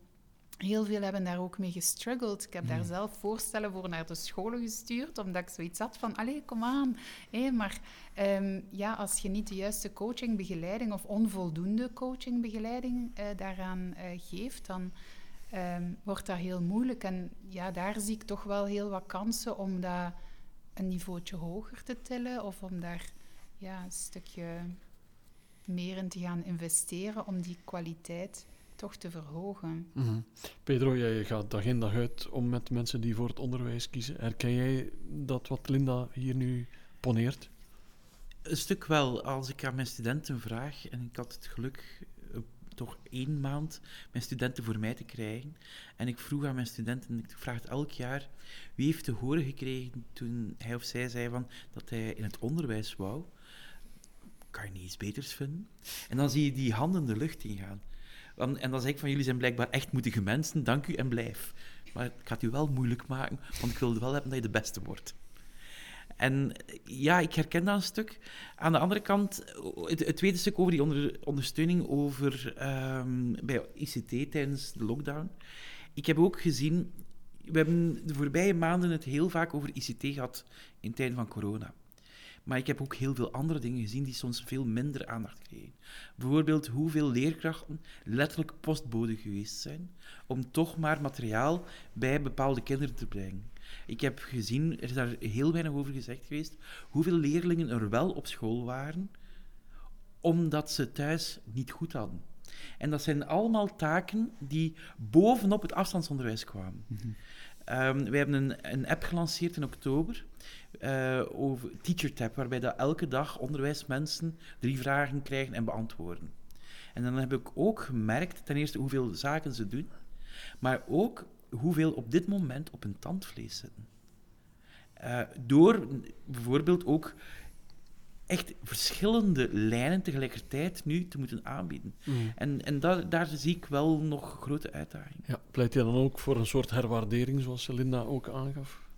Heel veel hebben daar ook mee gestruggeld. Ik heb daar zelf voorstellen voor naar de scholen gestuurd, omdat ik zoiets had van, allee, kom aan. Hey, maar um, ja, als je niet de juiste coachingbegeleiding of onvoldoende coachingbegeleiding uh, daaraan uh, geeft, dan um, wordt dat heel moeilijk. En ja, daar zie ik toch wel heel wat kansen om dat een niveautje hoger te tillen of om daar ja, een stukje meer in te gaan investeren om die kwaliteit toch te verhogen. Mm -hmm. Pedro, jij gaat dag in dag uit om met mensen die voor het onderwijs kiezen. Herken jij dat wat Linda hier nu poneert? Een stuk wel. Als ik aan mijn studenten vraag, en ik had het geluk uh, toch één maand mijn studenten voor mij te krijgen. En ik vroeg aan mijn studenten, ik vraag het elk jaar, wie heeft te horen gekregen toen hij of zij zei van, dat hij in het onderwijs wou? Kan je niet iets beters vinden? En dan zie je die handen de lucht ingaan. En dan zeg ik van, jullie zijn blijkbaar echt moedige mensen, dank u en blijf. Maar ik ga het u wel moeilijk maken, want ik wil wel hebben dat je de beste wordt. En ja, ik herken dat een stuk. Aan de andere kant, het, tweede stuk over die onder, ondersteuning over, um, bij ICT tijdens de lockdown. Ik heb ook gezien, we hebben de voorbije maanden het heel vaak over ICT gehad in tijden van corona. Maar ik heb ook heel veel andere dingen gezien die soms veel minder aandacht kregen. Bijvoorbeeld hoeveel leerkrachten letterlijk postbode geweest zijn om toch maar materiaal bij bepaalde kinderen te brengen. Ik heb gezien, er is daar heel weinig over gezegd geweest, hoeveel leerlingen er wel op school waren omdat ze thuis niet goed hadden. En dat zijn allemaal taken die bovenop het afstandsonderwijs kwamen. -hmm. Um, wij hebben een, een, app gelanceerd in oktober uh, over TeacherTap, waarbij dat elke dag onderwijsmensen drie vragen krijgen en beantwoorden. En dan heb ik ook gemerkt, ten eerste hoeveel zaken ze doen, maar ook hoeveel op dit moment op hun tandvlees zitten. Uh, door bijvoorbeeld ook echt verschillende lijnen tegelijkertijd nu te moeten aanbieden. Mm. En, en daar, daar zie ik wel nog grote uitdagingen. Ja, pleit je dan ook voor een soort herwaardering, zoals Linda ook aangaf?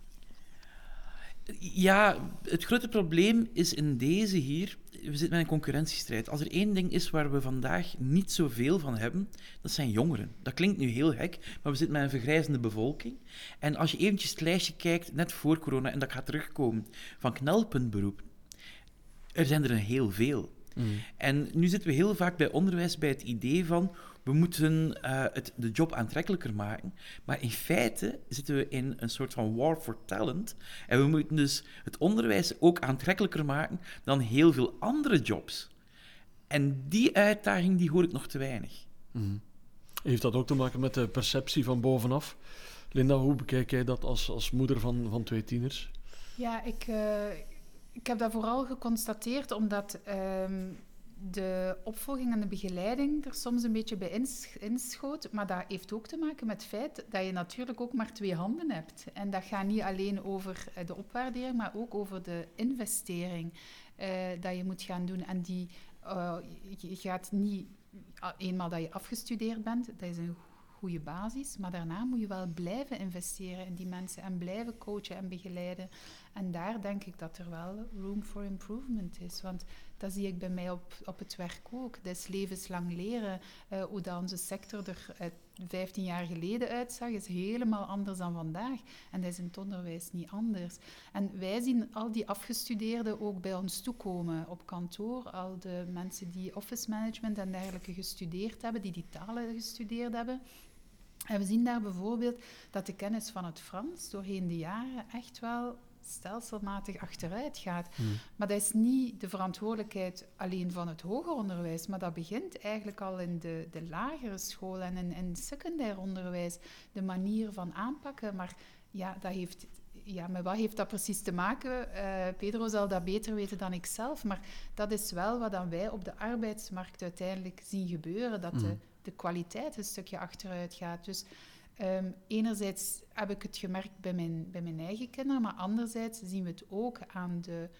Ja, het grote probleem is in deze hier, we zitten met een concurrentiestrijd. Als er één ding is waar we vandaag niet zoveel van hebben, dat zijn jongeren. Dat klinkt nu heel gek, maar we zitten met een vergrijzende bevolking. En als je eventjes het lijstje kijkt, net voor corona, en dat gaat terugkomen, van knelpuntberoep, er zijn er een heel veel. Mm. En nu zitten we heel vaak bij onderwijs bij het idee van we moeten eh, het, de job aantrekkelijker maken. Maar in feite zitten we in een soort van war for talent. En we moeten dus het onderwijs ook aantrekkelijker maken dan heel veel andere jobs. En die uitdaging die hoor ik nog te weinig. Mm. Heeft dat ook te maken met de perceptie van bovenaf? Linda, hoe bekijk jij dat als, als moeder van, van twee tieners? Ja, ik, eh, ik heb dat vooral geconstateerd omdat ehm, de opvolging en de begeleiding er soms een beetje bij ins- inschoot. Maar dat heeft ook te maken met het feit dat je natuurlijk ook maar twee handen hebt. En dat gaat niet alleen over eh, de opwaardering, maar ook over de investering eh, dat je moet gaan doen. En die, eh, je je gaat niet, ah, eenmaal dat je afgestudeerd bent, dat is een goede basis, maar daarna moet je wel blijven investeren in die mensen en blijven coachen en begeleiden. En daar denk ik dat er wel room for improvement is. Want dat zie ik bij mij op, op het werk ook. Dat is levenslang leren. Eh, hoe dat onze sector er eh, 15 jaar geleden uitzag, is helemaal anders dan vandaag. En dat is in het onderwijs niet anders. En wij zien al die afgestudeerden ook bij ons toekomen op kantoor. Al de mensen die office management en dergelijke gestudeerd hebben, die die talen gestudeerd hebben. En we zien daar bijvoorbeeld dat de kennis van het Frans doorheen de jaren echt wel stelselmatig achteruit gaat. Mm. Maar dat is niet de verantwoordelijkheid alleen van het hoger onderwijs, maar dat begint eigenlijk al in de, de lagere school en in, in secundair onderwijs. De manier van aanpakken, maar ja, dat heeft... Ja, met wat heeft dat precies te maken? Eh, Pedro zal dat beter weten dan ik zelf, maar dat is wel wat dan wij op de arbeidsmarkt uiteindelijk zien gebeuren, dat de, Mhm. De kwaliteit een stukje achteruit gaat. Dus Ehm, enerzijds heb ik het gemerkt bij mijn, bij mijn eigen kinderen, maar anderzijds zien we het ook aan de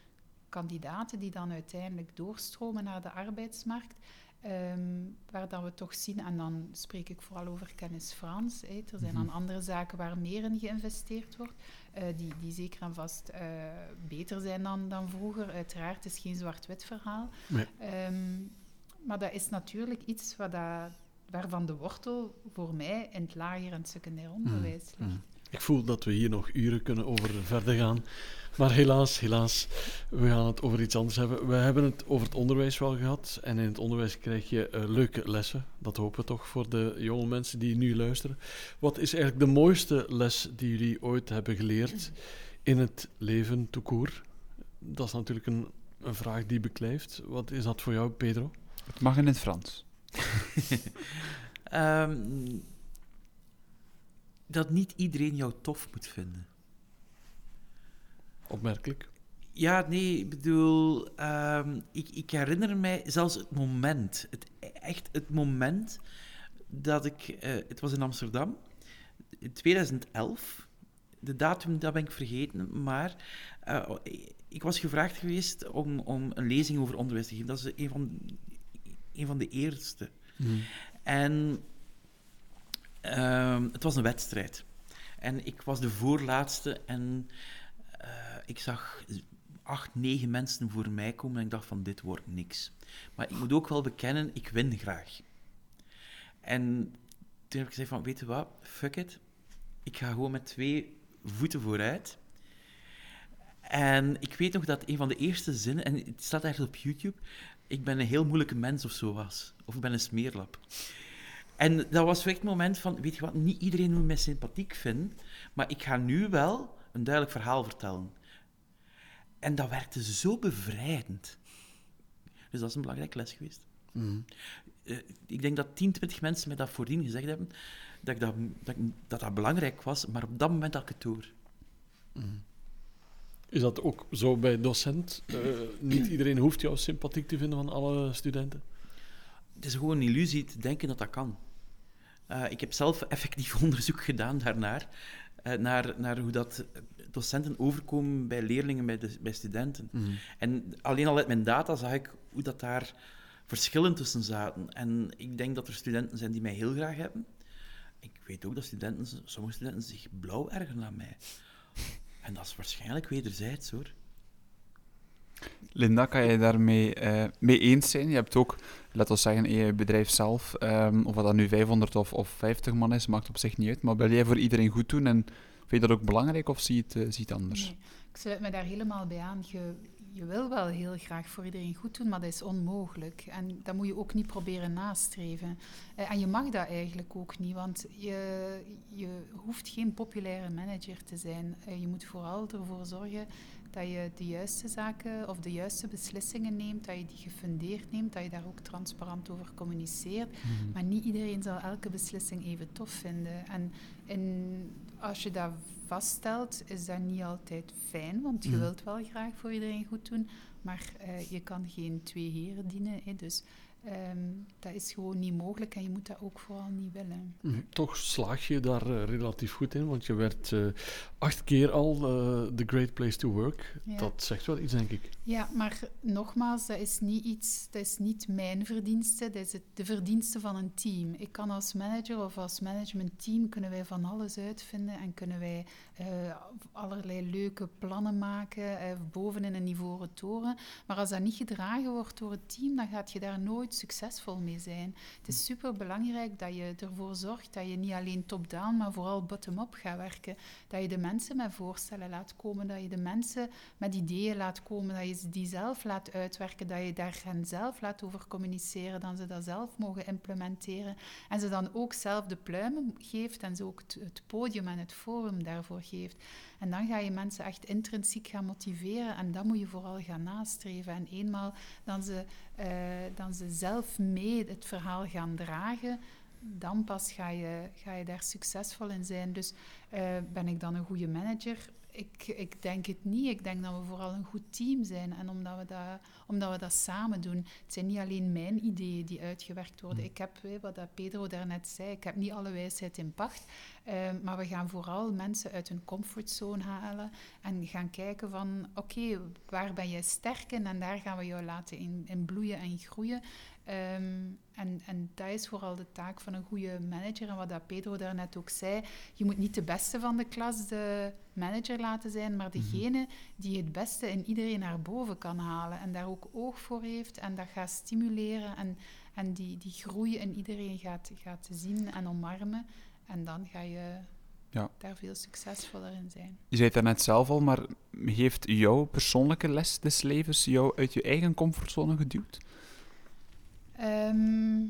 kandidaten die dan uiteindelijk doorstromen naar de arbeidsmarkt. ehm, waar dan we toch zien, en dan spreek ik vooral over kennis Frans. Er zijn dan Mhm. andere zaken waar meer in geïnvesteerd wordt, eh, die, die zeker en vast eh, beter zijn dan, dan vroeger. Uiteraard, het is geen zwart-wit verhaal. Nee. Ehm, maar dat is natuurlijk iets wat dat, waarvan de wortel voor mij in het lager en het secundair onderwijs ligt. Mm. Ik voel dat we hier nog uren kunnen over verder gaan. Maar helaas, helaas, we gaan het over iets anders hebben. We hebben het over het onderwijs wel gehad. En in het onderwijs krijg je eh, leuke lessen. Dat hopen we toch voor de jonge mensen die nu luisteren. Wat is eigenlijk de mooiste les die jullie ooit hebben geleerd in het leven tout court? Dat is natuurlijk een, een vraag die beklijft. Wat is dat voor jou, Pedro? Het mag in het Frans. Ehm, dat niet iedereen jou tof moet vinden. Opmerkelijk. Ja, nee, ik bedoel, ehm, ik, ik herinner mij zelfs het moment, het, echt het moment dat ik, eh, het was in Amsterdam, in 2011, de datum dat ben ik vergeten, maar eh, ik was gevraagd geweest om, om een lezing over onderwijs te geven. Dat is een van, een van de eerste. Mm. En ehm, het was een wedstrijd. En ik was de voorlaatste en eh, ik zag acht, negen mensen voor mij komen en ik dacht van dit wordt niks. Maar ik moet ook wel bekennen, ik win graag. En toen heb ik gezegd van, weet je wat, fuck it. Ik ga gewoon met twee voeten vooruit. En ik weet nog dat een van de eerste zinnen, en het staat ergens op YouTube, ik ben een heel moeilijke mens of zo was. Of ik ben een smeerlap. En dat was echt het moment van, weet je wat, niet iedereen moet mij sympathiek vinden, maar ik ga nu wel een duidelijk verhaal vertellen. En dat werkte zo bevrijdend. Dus dat is een belangrijke les geweest. Mm. Eh, ik denk dat 10, 20 mensen mij dat voordien gezegd hebben, dat, ik dat, dat, dat dat belangrijk was, maar op dat moment had ik het door. Is dat ook zo bij docent? Eh, niet iedereen hoeft jou sympathiek te vinden van alle studenten. Het is gewoon een illusie te denken dat dat kan. Eh, ik heb zelf effectief onderzoek gedaan daarnaar. eh, naar, naar hoe dat docenten overkomen bij leerlingen, bij, de, bij studenten. Mhm. En alleen al uit mijn data zag ik hoe dat daar verschillen tussen zaten. En ik denk dat er studenten zijn die mij heel graag hebben. Ik weet ook dat studenten, sommige studenten zich blauw ergeren aan mij. En dat is waarschijnlijk wederzijds hoor. Linda, kan je daarmee eh, mee eens zijn? Je hebt ook, laten we zeggen, in je bedrijf zelf, ehm, of dat nu 500 of, of 50 man is, maakt op zich niet uit. Maar wil jij voor iedereen goed doen en vind je dat ook belangrijk of zie je het, eh, zie je het anders? Nee, ik sluit me daar helemaal bij aan. Je, je wil wel heel graag voor iedereen goed doen, maar dat is onmogelijk. En dat moet je ook niet proberen nastreven. Eh, en je mag dat eigenlijk ook niet, want je, je hoeft geen populaire manager te zijn. Eh, je moet vooral ervoor zorgen dat je de juiste zaken of de juiste beslissingen neemt, dat je die gefundeerd neemt, dat je daar ook transparant over communiceert. Mhm. Maar niet iedereen zal elke beslissing even tof vinden. En, en als je dat vaststelt, is dat niet altijd fijn, want je Mhm. wilt wel graag voor iedereen goed doen, maar eh, je kan geen twee heren dienen. Hè, dus ehm, dat is gewoon niet mogelijk en je moet dat ook vooral niet willen. Mhm. Toch slaag je daar eh, relatief goed in, want je werd eh, acht keer al eh, the great place to work. Ja. Dat zegt wel iets, denk ik. Ja, maar nogmaals, dat is niet iets, dat is niet mijn verdienste, dat is het, de verdienste van een team. Ik kan als manager of als managementteam kunnen wij van alles uitvinden en kunnen wij eh, allerlei leuke plannen maken, eh, boven in een ivoren toren. Maar als dat niet gedragen wordt door het team, dan gaat je daar nooit succesvol mee zijn. Het is super belangrijk dat je ervoor zorgt dat je niet alleen top-down, maar vooral bottom-up gaat werken. Dat je de mensen met voorstellen laat komen, dat je de mensen met ideeën laat komen, dat je die zelf laat uitwerken, dat je daar hen zelf laat over communiceren, dat ze dat zelf mogen implementeren. En ze dan ook zelf de pluimen geeft en ze ook het podium en het forum daarvoor geeft. En dan ga je mensen echt intrinsiek gaan motiveren en dat moet je vooral gaan nastreven. En eenmaal dan ze, eh, dan ze zelf mee het verhaal gaan dragen, dan pas ga je, ga je daar succesvol in zijn. Dus eh, ben ik dan een goede manager? Ik, ik denk het niet. Ik denk dat we vooral een goed team zijn. En omdat we, dat, omdat we dat samen doen. Het zijn niet alleen mijn ideeën die uitgewerkt worden. Ik heb, wat dat Pedro daarnet zei, ik heb niet alle wijsheid in pacht. Eh, maar we gaan vooral mensen uit hun comfortzone halen. En gaan kijken van, oké, waar ben jij sterk in? En daar gaan we jou laten in, in bloeien en groeien. Ehm, en, en dat is vooral de taak van een goede manager. En wat dat Pedro daarnet ook zei, je moet niet de beste van de klas de manager laten zijn, maar degene die het beste in iedereen naar boven kan halen en daar ook oog voor heeft en dat gaat stimuleren en, en die, die groei in iedereen gaat, gaat zien en omarmen. En dan ga je Ja. daar veel succesvoller in zijn. Je zei het daarnet zelf al, maar heeft jouw persoonlijke les des levens jou uit je eigen comfortzone geduwd? Ehm,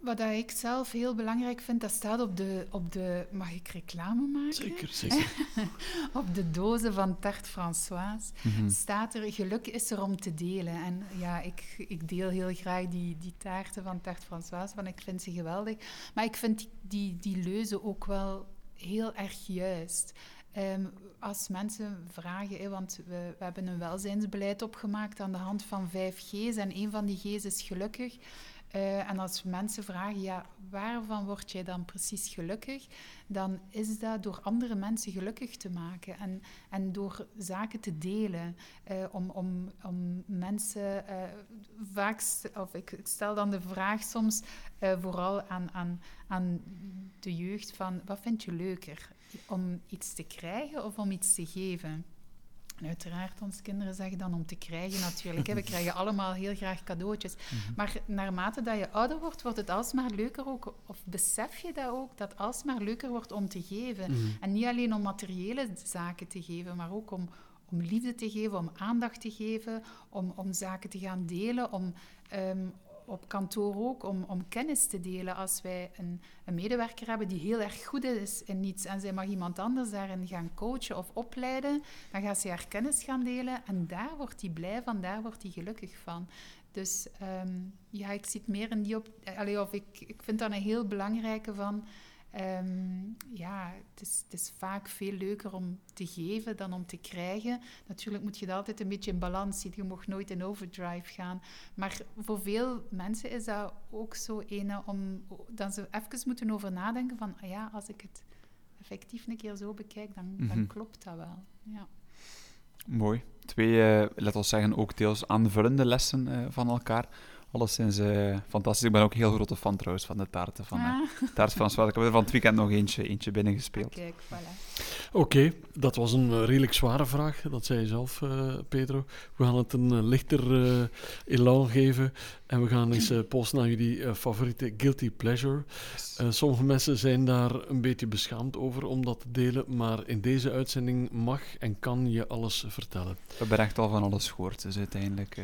wat ik zelf heel belangrijk vind, dat staat op de, op de... Mag ik reclame maken? Zeker, zeker. Op de dozen van Tarte Françoise Mhm. staat er, geluk is er om te delen. En ja, ik, ik deel heel graag die, die taarten van Tarte Françoise, want ik vind ze geweldig. Maar ik vind die, die, die leuze ook wel heel erg juist. Ehm, als mensen vragen, want we, we hebben een welzijnsbeleid opgemaakt aan de hand van vijf G's en een van die G's is gelukkig. Eh, en als mensen vragen, ja, waarvan word jij dan precies gelukkig? Dan is dat door andere mensen gelukkig te maken en, en door zaken te delen. eh, om, om, om mensen eh, vaak, of ik, stel dan de vraag soms vooral aan, aan, aan de jeugd van, wat vind je leuker? Om iets te krijgen of om iets te geven? En uiteraard, onze kinderen zeggen dan om te krijgen natuurlijk. Hè. We krijgen allemaal heel graag cadeautjes. Maar naarmate dat je ouder wordt, wordt het alsmaar leuker ook, of besef je dat ook, dat het alsmaar leuker wordt om te geven. Mhm. En niet alleen om materiële zaken te geven, maar ook om, om liefde te geven, om aandacht te geven, om, om zaken te gaan delen, om ehm, op kantoor ook, om, om kennis te delen. Als wij een, een medewerker hebben die heel erg goed is in iets en zij mag iemand anders daarin gaan coachen of opleiden, dan gaat ze haar kennis gaan delen en daar wordt hij blij van, daar wordt hij gelukkig van. Dus ehm, ja, ik zie meer in die op... Of ik, ik vind dat een heel belangrijke van... ehm, ja, het is, het is vaak veel leuker om te geven dan om te krijgen. Natuurlijk moet je dat altijd een beetje in balans zien. Je mag nooit in overdrive gaan. Maar voor veel mensen is dat ook zo ene om... Dat ze even moeten over nadenken van... ah ja, als ik het effectief een keer zo bekijk, dan, Mhm. dan klopt dat wel. Ja. Mooi. Twee, eh let ons zeggen, ook deels aanvullende lessen eh, van elkaar. Alleszins eh fantastisch. Ik ben ook een heel grote fan trouwens van de taarten van eh, Ah, Taart Zwart. Ik heb er van het weekend nog eentje, eentje binnengespeeld. kijk, voilà. Oké, dat was een eh, redelijk zware vraag. Dat zei je zelf, eh, Pedro. We gaan het een lichter eh, elan geven. En we gaan eens eh, posten naar jullie eh, favoriete guilty pleasure. Sommige mensen zijn daar een beetje beschaamd over om dat te delen. Maar in deze uitzending mag en kan je alles vertellen. We hebben echt al van alles gehoord, dus uiteindelijk...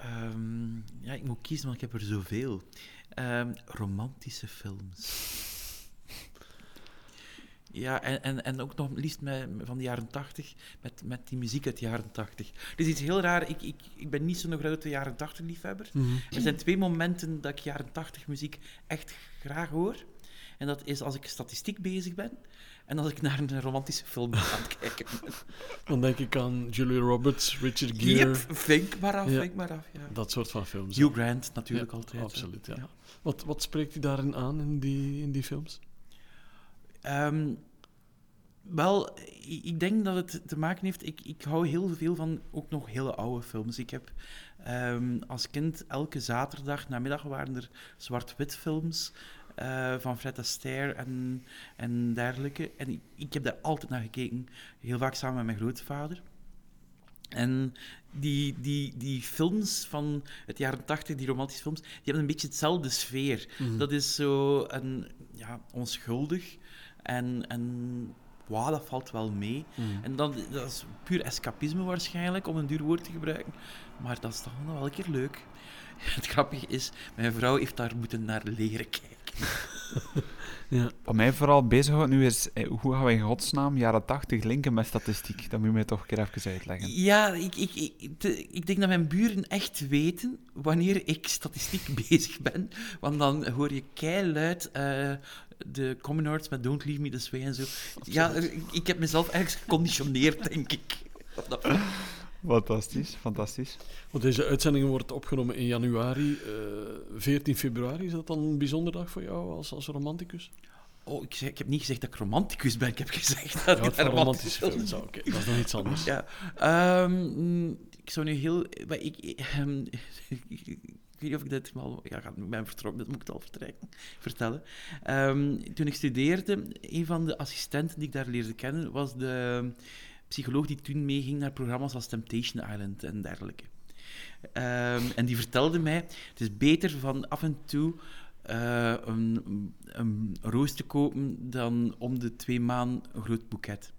eh, Ehm, ja, ik moet kiezen, want ik heb er zoveel. Ehm, romantische films. Ja, en, en, en ook nog liefst met, van de jaren tachtig, met, met die muziek uit de jaren tachtig. Het is iets heel raar, ik, ik, ik ben niet zo'n grote jaren tachtig liefhebber. Er zijn twee momenten dat ik jaren tachtig muziek echt graag hoor. En dat is als ik statistiek bezig ben en als ik naar een romantische film aan het kijken ben. Dan denk ik aan Julia Roberts, Richard Gere, Yep, vink maar af, Ja. vink maar af. Ja. dat soort van films. Hugh Grant natuurlijk Ja, altijd. Absoluut, ja. Wat, wat spreekt u daarin aan in die, in die films? Ehm, wel, ik ik denk dat het te maken heeft. Ik, ik hou heel veel van ook nog hele oude films. Ik heb ehm, als kind elke zaterdag namiddag waren er zwart-wit films eh, van Fred Astaire en, en dergelijke. En ik, ik heb daar altijd naar gekeken, heel vaak samen met mijn grootvader. En die, die, die films van het jaren tachtig, die romantische films, die hebben een beetje hetzelfde sfeer. Dat is zo een, ja, onschuldig en, en wauw, dat valt wel mee. En dan, dat is puur escapisme waarschijnlijk, om een duur woord te gebruiken. Maar dat is toch nog wel een keer leuk. Het grappige is, mijn vrouw heeft daar moeten naar leren kijken. Ja. Wat mij vooral bezighoudt nu is, eh, hoe gaan we in godsnaam jaren 80 linken met statistiek? Dat moet je mij toch een keer even uitleggen. Ja, ik, ik, ik, ik denk dat mijn buren echt weten wanneer ik statistiek bezig ben. Want dan hoor je keiluid eh de Commonards met Don't Leave Me This Way en zo. Ja, ik, ik heb mezelf ergens geconditioneerd, denk ik. Fantastisch, fantastisch. Want deze uitzending wordt opgenomen in januari. eh 14 februari, is dat dan een bijzondere dag voor jou als, als romanticus? Oh, ik, zeg, ik heb niet gezegd dat ik romanticus ben. Ik heb gezegd dat Ja, ik romantische films. Oké, dat is nog iets anders. Ja. Ehm, ik zou nu heel... maar Ik, ehm, ik weet niet of ik dit wel... Ja, ik ben vertrokken, dat moet ik het al vertrekken, vertellen. Ehm, toen ik studeerde, een van de assistenten die ik daar leerde kennen, was de psycholoog die toen meeging naar programma's als Temptation Island en dergelijke. Ehm, en die vertelde mij, het is beter van af en toe eh, een, een roos te kopen dan om de twee maanden een groot boeket.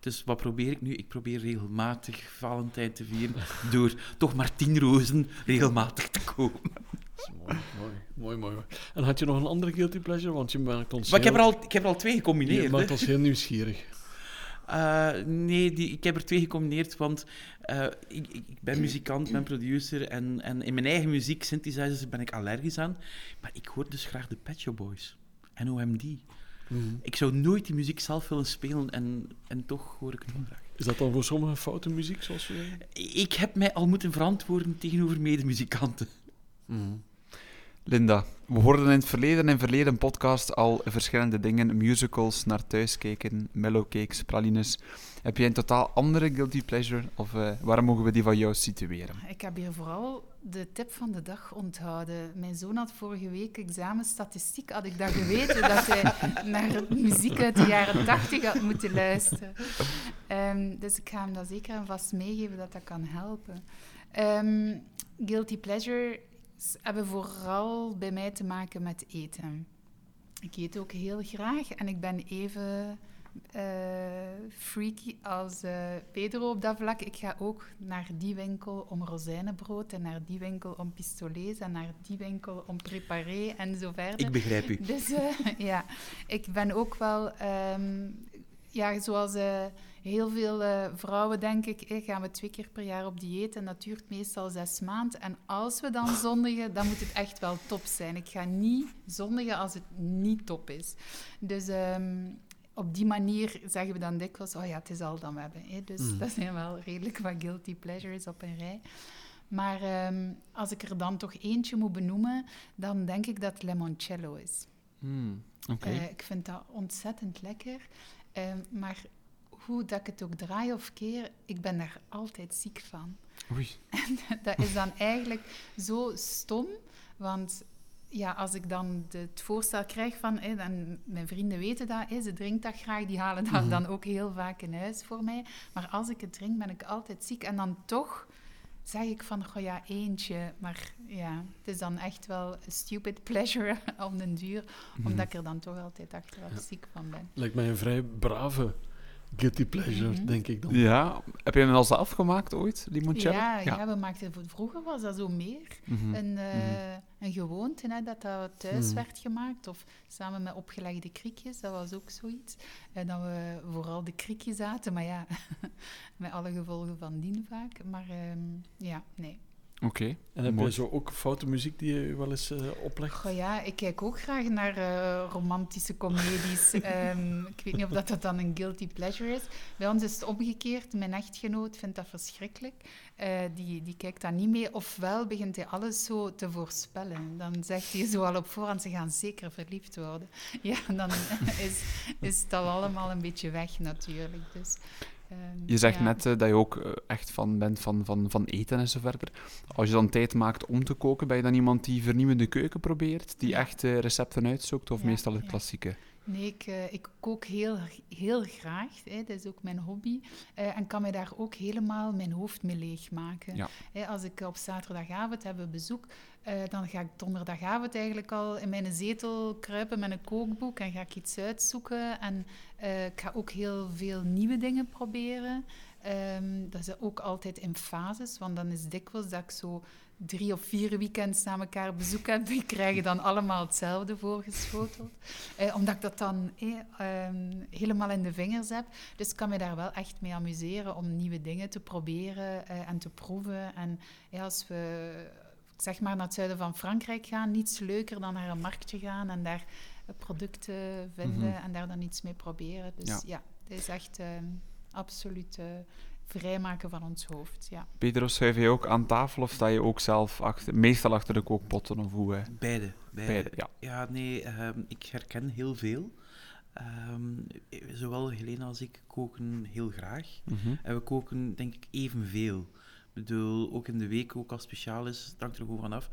Dus wat probeer ik nu? Ik probeer regelmatig Valentijn te vieren door toch maar tien rozen regelmatig te kopen. Dat is mooi, mooi, mooi, mooi. En had je nog een andere guilty pleasure? Want je maakt ons, Maar ik heb er al, ik heb er al twee je gecombineerd. maakt hè. ons heel nieuwsgierig. Eh, nee, die, ik heb er twee gecombineerd, want eh, ik, ik, ben muzikant, ben producer en, en in mijn eigen muziek, synthesizers, ben ik allergisch aan. Maar ik hoor dus graag de Pet Shop Boys, NOMD. Ik zou nooit die muziek zelf willen spelen en, en toch hoor ik het wel graag. Is dat dan voor sommige foute muziek, zoals we... Ik heb mij al moeten verantwoorden tegenover medemuzikanten. Linda, we hoorden in het verleden en verleden podcast al verschillende dingen. Musicals, naar thuis kijken, mellowcakes, pralines. Heb jij een totaal andere guilty pleasure? Of eh, waar mogen we die van jou situeren? Ik heb hier vooral de tip van de dag onthouden. Mijn zoon had vorige week examen statistiek. Had ik dat geweten, dat hij naar muziek uit de jaren tachtig had moeten luisteren. Ehm, dus ik ga hem dat zeker en vast meegeven dat dat kan helpen. Ehm, guilty pleasures hebben vooral bij mij te maken met eten. Ik eet ook heel graag en ik ben even eh, freaky als eh, Pedro op dat vlak. Ik ga ook naar die winkel om rozijnenbrood en naar die winkel om pistolets en naar die winkel om préparé en zo verder. Ik begrijp u. Dus eh, ja, ik ben ook wel, ehm, ja, zoals heel veel eh, vrouwen, denk ik, eh, gaan we twee keer per jaar op dieet en dat duurt meestal zes maanden. En als we dan zondigen, dan moet het echt wel top zijn. Ik ga niet zondigen als het niet top is. Dus ehm, op die manier zeggen we dan dikwijls, oh ja, het is al dan we hebben. Hè? Dus dat zijn wel redelijk wat guilty pleasures op een rij. Maar ehm, als ik er dan toch eentje moet benoemen, dan denk ik dat limoncello is. Oké. Eh, ik vind dat ontzettend lekker. Ehm, maar hoe dat ik het ook draai of keer, ik ben daar altijd ziek van. Oei. dat is dan eigenlijk zo stom, want ja, als ik dan de- het voorstel krijg van, hè, dan, mijn vrienden weten dat, hè, ze drinkt dat graag, die halen dat Mhm. dan ook heel vaak in huis voor mij. Maar als ik het drink, ben ik altijd ziek. En dan toch zeg ik van, goh ja, eentje. Maar ja, het is dan echt wel een stupid pleasure om den duur, Mhm. omdat ik er dan toch altijd achteraf Ja. ziek van ben. Lijkt mij een vrij brave guilty pleasure, Mhm. denk ik dan. Ja, heb je hem al zelf gemaakt ooit, limoncello? Ja, ja. we maakten vroeger was dat zo meer. Mhm. een, eh, een gewoonte, hè, dat dat thuis Mhm. werd gemaakt. Of samen met opgelegde kriekjes, dat was ook zoiets. En dat we vooral de kriekjes aten, maar ja, met alle gevolgen van dien vaak. Maar ehm, ja, nee. Oké. En heb Mooi. je zo ook foute muziek die je wel eens eh, oplegt? Goh, ja, ik kijk ook graag naar eh, romantische comedies. Ehm, ik weet niet of dat, dat dan een guilty pleasure is. Bij ons is het omgekeerd. Mijn echtgenoot vindt dat verschrikkelijk. Eh, die, die kijkt dat niet mee. Ofwel begint hij alles zo te voorspellen. Dan zegt hij zo al op voorhand, ze gaan zeker verliefd worden. Ja, dan is, is het al allemaal een beetje weg natuurlijk. Dus, ehm, Je zegt ja. net eh, dat je ook eh, echt van bent van, van, van eten en zo verder. Als je dan tijd maakt om te koken, ben je dan iemand die vernieuwende keuken probeert? Die echt eh, recepten uitzoekt? Of Ja, meestal het ja. klassieke? Nee, ik, ik kook heel, heel graag. Hè. Dat is ook mijn hobby. En kan mij daar ook helemaal mijn hoofd mee leegmaken. Ja. Als ik op zaterdagavond heb we bezoek, eh, dan ga ik donderdagavond eigenlijk al in mijn zetel kruipen met een kookboek en ga ik iets uitzoeken. En eh, ik ga ook heel veel nieuwe dingen proberen. Ehm, dat is ook altijd in fases, want dan is dikwijls dat ik zo drie of vier weekends na elkaar bezoek heb. Die krijgen dan allemaal hetzelfde voorgeschoteld. Eh, omdat ik dat dan eh, ehm, helemaal in de vingers heb. Dus ik kan me daar wel echt mee amuseren om nieuwe dingen te proberen eh, en te proeven. En als we zeg maar naar het zuiden van Frankrijk gaan, niets leuker dan naar een marktje gaan en daar eh, producten vinden Mhm. en daar dan iets mee proberen. Dus Ja. ja, het is echt ehm, absoluut eh, vrijmaken van ons hoofd. Ja. Pedro, schuif je ook aan tafel of sta je ook zelf achter, meestal achter de kookpotten of hoe? eh? Beide. beide. Beide, ja. Ja, nee, ehm, ik herken heel veel. Ehm, zowel Helena als ik koken heel graag. Mhm. En we koken, denk ik, evenveel. Ik bedoel, ook in de week, ook als speciaal is, het hangt er gewoon vanaf.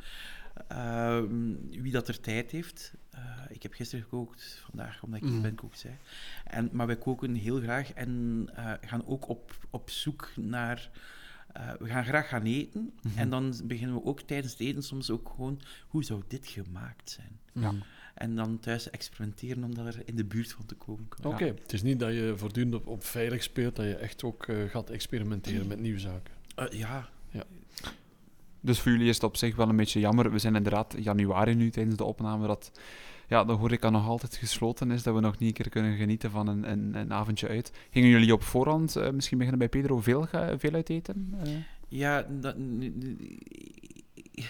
Ehm wie dat er tijd heeft. Eh, ik heb gisteren gekookt, vandaag, omdat ik mm. ben kook zei. En, maar wij koken heel graag en eh, gaan ook op, op zoek naar... eh, we gaan graag gaan eten. Mhm. En dan beginnen we ook tijdens het eten soms ook gewoon... Hoe zou dit gemaakt zijn? Ja. En dan thuis experimenteren om daar in de buurt van te komen. Oké, het is niet dat je voortdurend op, op veilig speelt, dat je echt ook gaat experimenteren met nieuwe zaken. Eh, ja, Dus voor jullie is het op zich wel een beetje jammer. We zijn inderdaad januari nu tijdens de opname dat ja, de horeca nog altijd gesloten is, dat we nog niet een keer kunnen genieten van een, een, een avondje uit. Gingen jullie op voorhand, eh, misschien beginnen bij Pedro, veel, veel uit eten? Eh, Ja, dat,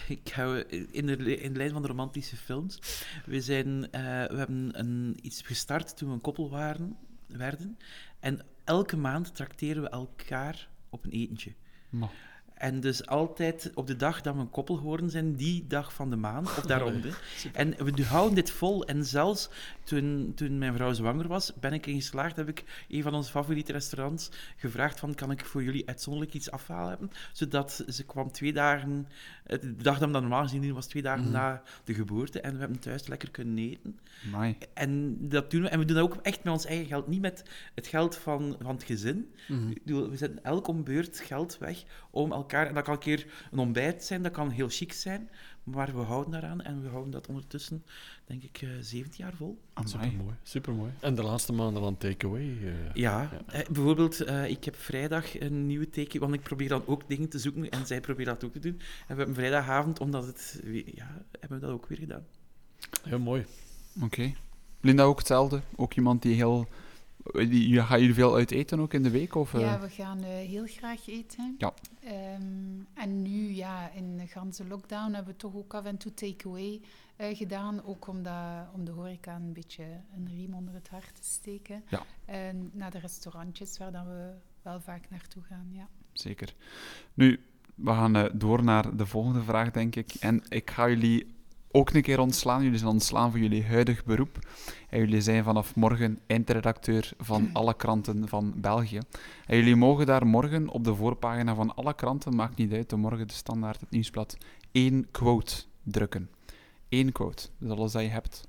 ik hou in de, in de lijn van de romantische films. We, zijn, we hebben een, iets gestart toen we een koppel waren, werden. En elke maand trakteren we elkaar op een etentje. Maar- En dus altijd op de dag dat we een koppel geworden zijn, die dag van de maand, of daaronder. En we houden dit vol. En zelfs toen, toen mijn vrouw zwanger was, ben ik erin geslaagd, heb ik een van onze favoriete restaurants gevraagd van, kan ik voor jullie uitzonderlijk iets afhalen hebben? Zodat ze kwam twee dagen, eh, de dag dat we dat normaal gezien doen, was twee dagen Mhm. na de geboorte. En we hebben thuis lekker kunnen eten. Amai. En dat doen we. En we doen dat ook echt met ons eigen geld, niet met het geld van, van het gezin. Mhm. We zetten elk om beurt geld weg om elkaar... En dat kan een keer een ontbijt zijn, dat kan heel chic zijn, maar we houden daaraan en we houden dat ondertussen, denk ik, eh 17 jaar vol. Supermooi, supermooi. En de laatste maanden dan takeaway. eh Ja, Ja. eh, bijvoorbeeld, eh, ik heb vrijdag een nieuwe teken, want ik probeer dan ook dingen te zoeken en zij proberen dat ook te doen. En we hebben vrijdagavond, omdat het... Ja, hebben we dat ook weer gedaan. Heel mooi. Oké. Linda ook hetzelfde? Ook iemand die heel... Gaan jullie veel uit eten ook in de week? Of, eh? Ja, we gaan eh, heel graag eten. Ja. Ehm, en nu, ja, in de ganse lockdown hebben we toch ook af en toe takeaway eh gedaan. Ook om, dat, om de horeca een beetje een riem onder het hart te steken. Ja. En naar de restaurantjes waar dan we wel vaak naartoe gaan, ja. Zeker. Nu, we gaan eh, door naar de volgende vraag, denk ik. En ik ga jullie ook een keer ontslaan. Jullie zijn ontslaan van jullie huidig beroep. En jullie zijn vanaf morgen eindredacteur van alle kranten van België. En jullie mogen daar morgen op de voorpagina van alle kranten, maakt niet uit, de morgen de standaard, het nieuwsblad, één quote drukken. Eén quote, dat is alles dat je hebt.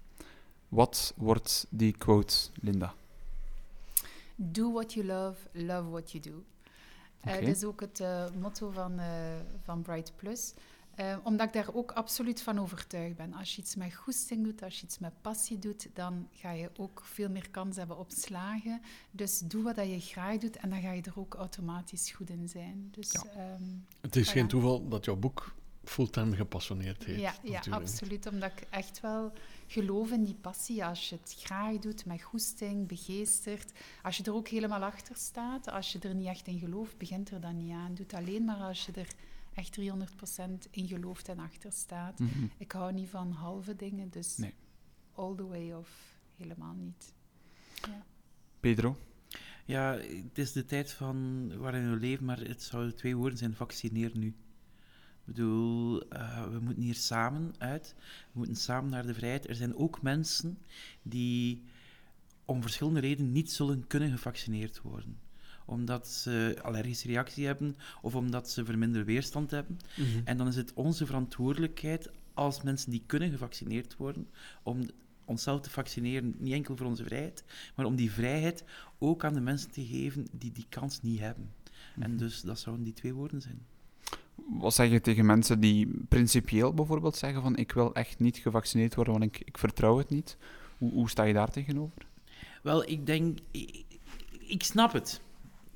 Wat wordt die quote, Linda? Do what you love, love what you do. Uh, Oké. Dat is ook het eh, motto van, eh, van Bright Plus. Eh, omdat ik daar ook absoluut van overtuigd ben. Als je iets met goesting doet, als je iets met passie doet, dan ga je ook veel meer kans hebben op slagen. Dus doe wat dat je graag doet en dan ga je er ook automatisch goed in zijn. Dus Ja. ehm, Het is geen toeval dat jouw boek fulltime gepassioneerd heet. Ja, ja absoluut. Omdat ik echt wel geloof in die passie. Als je het graag doet, met goesting, begeesterd. Als je er ook helemaal achter staat. Als je er niet echt in gelooft, begint er dan niet aan. Doe het alleen maar als je er echt 300% in gelooft en achter staat. Mhm. Ik hou niet van halve dingen, dus Nee. all the way of helemaal niet. Pedro? Ja, het is de tijd van waarin we leven, maar het zouden twee woorden zijn: vaccineer nu. Ik bedoel, eh, we moeten hier samen uit. We moeten samen naar de vrijheid. Er zijn ook mensen die om verschillende redenen niet zullen kunnen gevaccineerd worden. Omdat ze allergische reactie hebben of omdat ze verminderde weerstand hebben. Mhm. En dan is het onze verantwoordelijkheid als mensen die kunnen gevaccineerd worden, om onszelf te vaccineren, niet enkel voor onze vrijheid, maar om die vrijheid ook aan de mensen te geven die die kans niet hebben. En dus dat zouden die twee woorden zijn. Wat zeg je tegen mensen die principieel bijvoorbeeld zeggen van ik wil echt niet gevaccineerd worden, want ik, ik vertrouw het niet? Hoe, hoe sta je daar tegenover? Wel, ik denk, ik, ik snap het.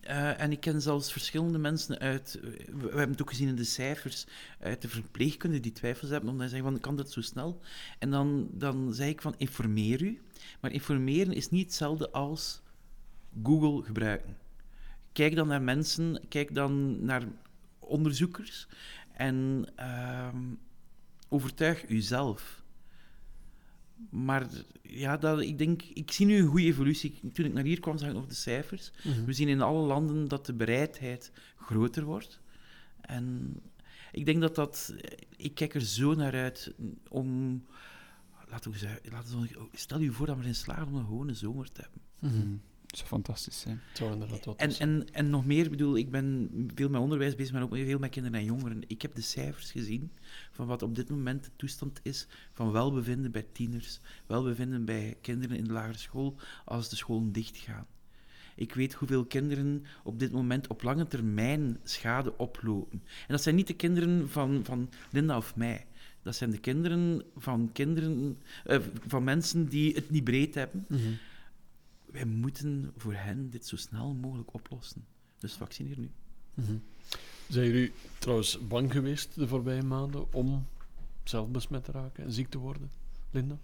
Eh, en ik ken zelfs verschillende mensen uit, we, we hebben het ook gezien in de cijfers, uit de verpleegkunde die twijfels hebben, omdat ze zeggen van, kan dat zo snel? En dan, dan zeg ik van, informeer u. Maar informeren is niet hetzelfde als Google gebruiken. Kijk dan naar mensen, kijk dan naar onderzoekers en ehm, overtuig uzelf. Maar ja, dat, ik denk, ik zie nu een goede evolutie. Toen ik naar hier kwam, zag ik nog de cijfers. Mhm. We zien in alle landen dat de bereidheid groter wordt. En ik denk dat dat... Ik kijk er zo naar uit om... Laten we zeggen, laten we, stel je voor dat we erin slagen om een gewone zomer te hebben. Mhm. Zou fantastisch zijn. Het zou inderdaad wat En, zijn. en, en nog meer, ik bedoel, ik ben veel met onderwijs bezig, maar ook veel met kinderen en jongeren. Ik heb de cijfers gezien van wat op dit moment de toestand is van welbevinden bij tieners, welbevinden bij kinderen in de lagere school als de scholen dichtgaan. Ik weet hoeveel kinderen op dit moment op lange termijn schade oplopen. En dat zijn niet de kinderen van, van Linda of mij. Dat zijn de kinderen van, kinderen, eh, van mensen die het niet breed hebben. Mhm. Wij moeten voor hen dit zo snel mogelijk oplossen. Dus vaccineer nu. Mhm. Zijn jullie trouwens bang geweest de voorbije maanden om zelf besmet te raken en ziek te worden, Linda?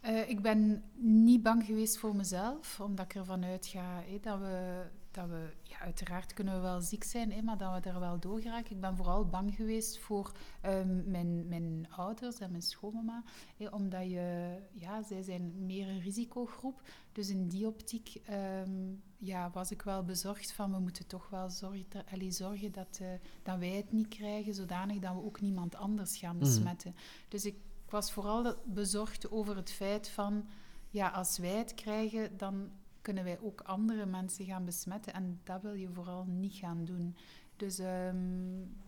Eh, ik ben niet bang geweest voor mezelf, omdat ik ervan uitga hè, dat we, dat we ja, uiteraard kunnen we wel ziek zijn, hè, maar dat we er wel door geraken. Ik ben vooral bang geweest voor ehm, mijn, mijn ouders en mijn schoonmama, hè, omdat je, ja, zij zijn meer een risicogroep. Dus in die optiek ehm, ja, was ik wel bezorgd van, we moeten toch wel zorgen, allee, zorgen dat, eh, dat wij het niet krijgen, zodanig dat we ook niemand anders gaan Mhm. besmetten. Dus ik ik was vooral bezorgd over het feit van, ja, als wij het krijgen, dan kunnen wij ook andere mensen gaan besmetten. En dat wil je vooral niet gaan doen. Dus ehm,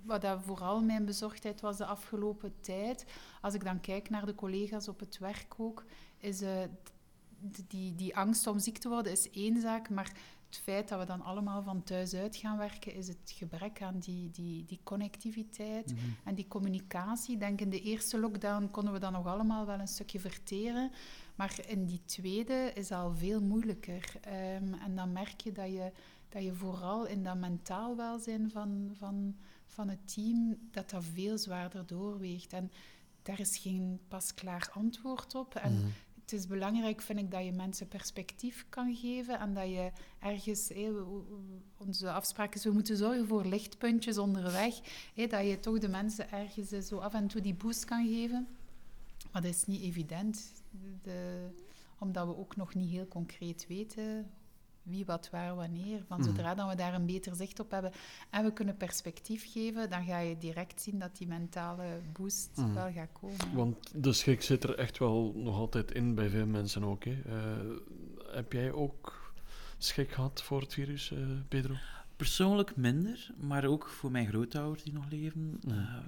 wat dat vooral mijn bezorgdheid was de afgelopen tijd, als ik dan kijk naar de collega's op het werk ook, is eh, die, die angst om ziek te worden is één zaak, maar het feit dat we dan allemaal van thuis uit gaan werken, is het gebrek aan die, die, die connectiviteit en die communicatie. Ik denk in de eerste lockdown konden we dat nog allemaal wel een stukje verteren. Maar in die tweede is al veel moeilijker. Ehm, en dan merk je dat, je dat je vooral in dat mentaal welzijn van, van, van het team, dat dat veel zwaarder doorweegt. En daar is geen pasklaar antwoord op. En Mhm. het is belangrijk, vind ik, dat je mensen perspectief kan geven en dat je ergens... hé, onze afspraak is, we moeten zorgen voor lichtpuntjes onderweg. hé, dat je toch de mensen ergens eh, zo af en toe die boost kan geven. Maar dat is niet evident, de, omdat we ook nog niet heel concreet weten wie, wat, waar, wanneer. Van Mhm. zodra dat we daar een beter zicht op hebben en we kunnen perspectief geven, dan ga je direct zien dat die mentale boost Mhm. wel gaat komen. Want de schrik zit er echt wel nog altijd in bij veel mensen ook. Hè. Eh, heb jij ook schrik gehad voor het virus, eh, Pedro? Persoonlijk minder, maar ook voor mijn grootouders die nog leven. Ja.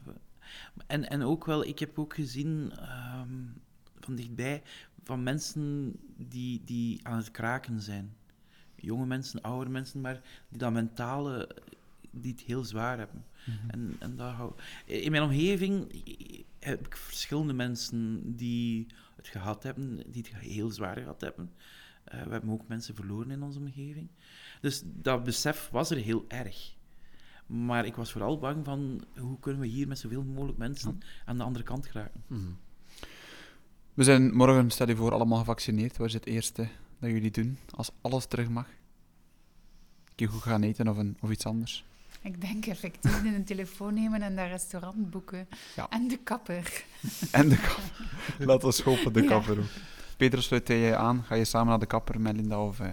En, en ook wel, ik heb ook gezien ehm, van dichtbij van mensen die, die aan het kraken zijn. Jonge mensen, oude mensen, maar die dat mentale, die het heel zwaar hebben. En, en dat hou- in mijn omgeving heb ik verschillende mensen die het gehad hebben, die het heel zwaar gehad hebben. Eh, we hebben ook mensen verloren in onze omgeving. Dus dat besef was er heel erg. Maar ik was vooral bang van hoe kunnen we hier met zoveel mogelijk mensen aan de andere kant geraken. Mhm. We zijn morgen, stel je voor, allemaal gevaccineerd. Wat is het eerste dat jullie doen als alles terug mag? Een keer goed gaan eten of, een, of iets anders? Ik denk effectief een telefoon nemen en dat restaurant boeken. Ja. En de kapper. En de kapper. Laten we hopen, de Ja. kapper ook. Peter, sluit jij je aan? Ga je samen naar de kapper met Linda? Of, eh,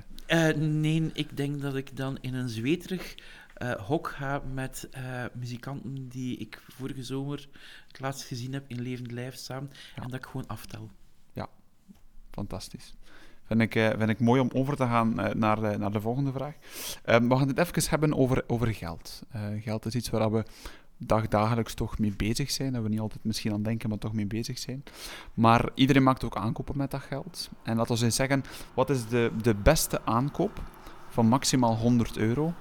Eh, nee, ik denk dat ik dan in een zweterig eh, hok ga met eh, muzikanten die ik vorige zomer het laatst gezien heb in levend lijf samen. Ja. En dat ik gewoon aftel. Fantastisch. Vind ik, eh, vind ik mooi om over te gaan naar, de, naar de volgende vraag. Ehm, we gaan het even hebben over, over geld. Geld is iets waar we dagdagelijks toch mee bezig zijn. Dat we niet altijd misschien aan denken, maar toch mee bezig zijn. Maar iedereen maakt ook aankopen met dat geld. En laten we eens zeggen, wat is de, de beste aankoop van maximaal 100 euro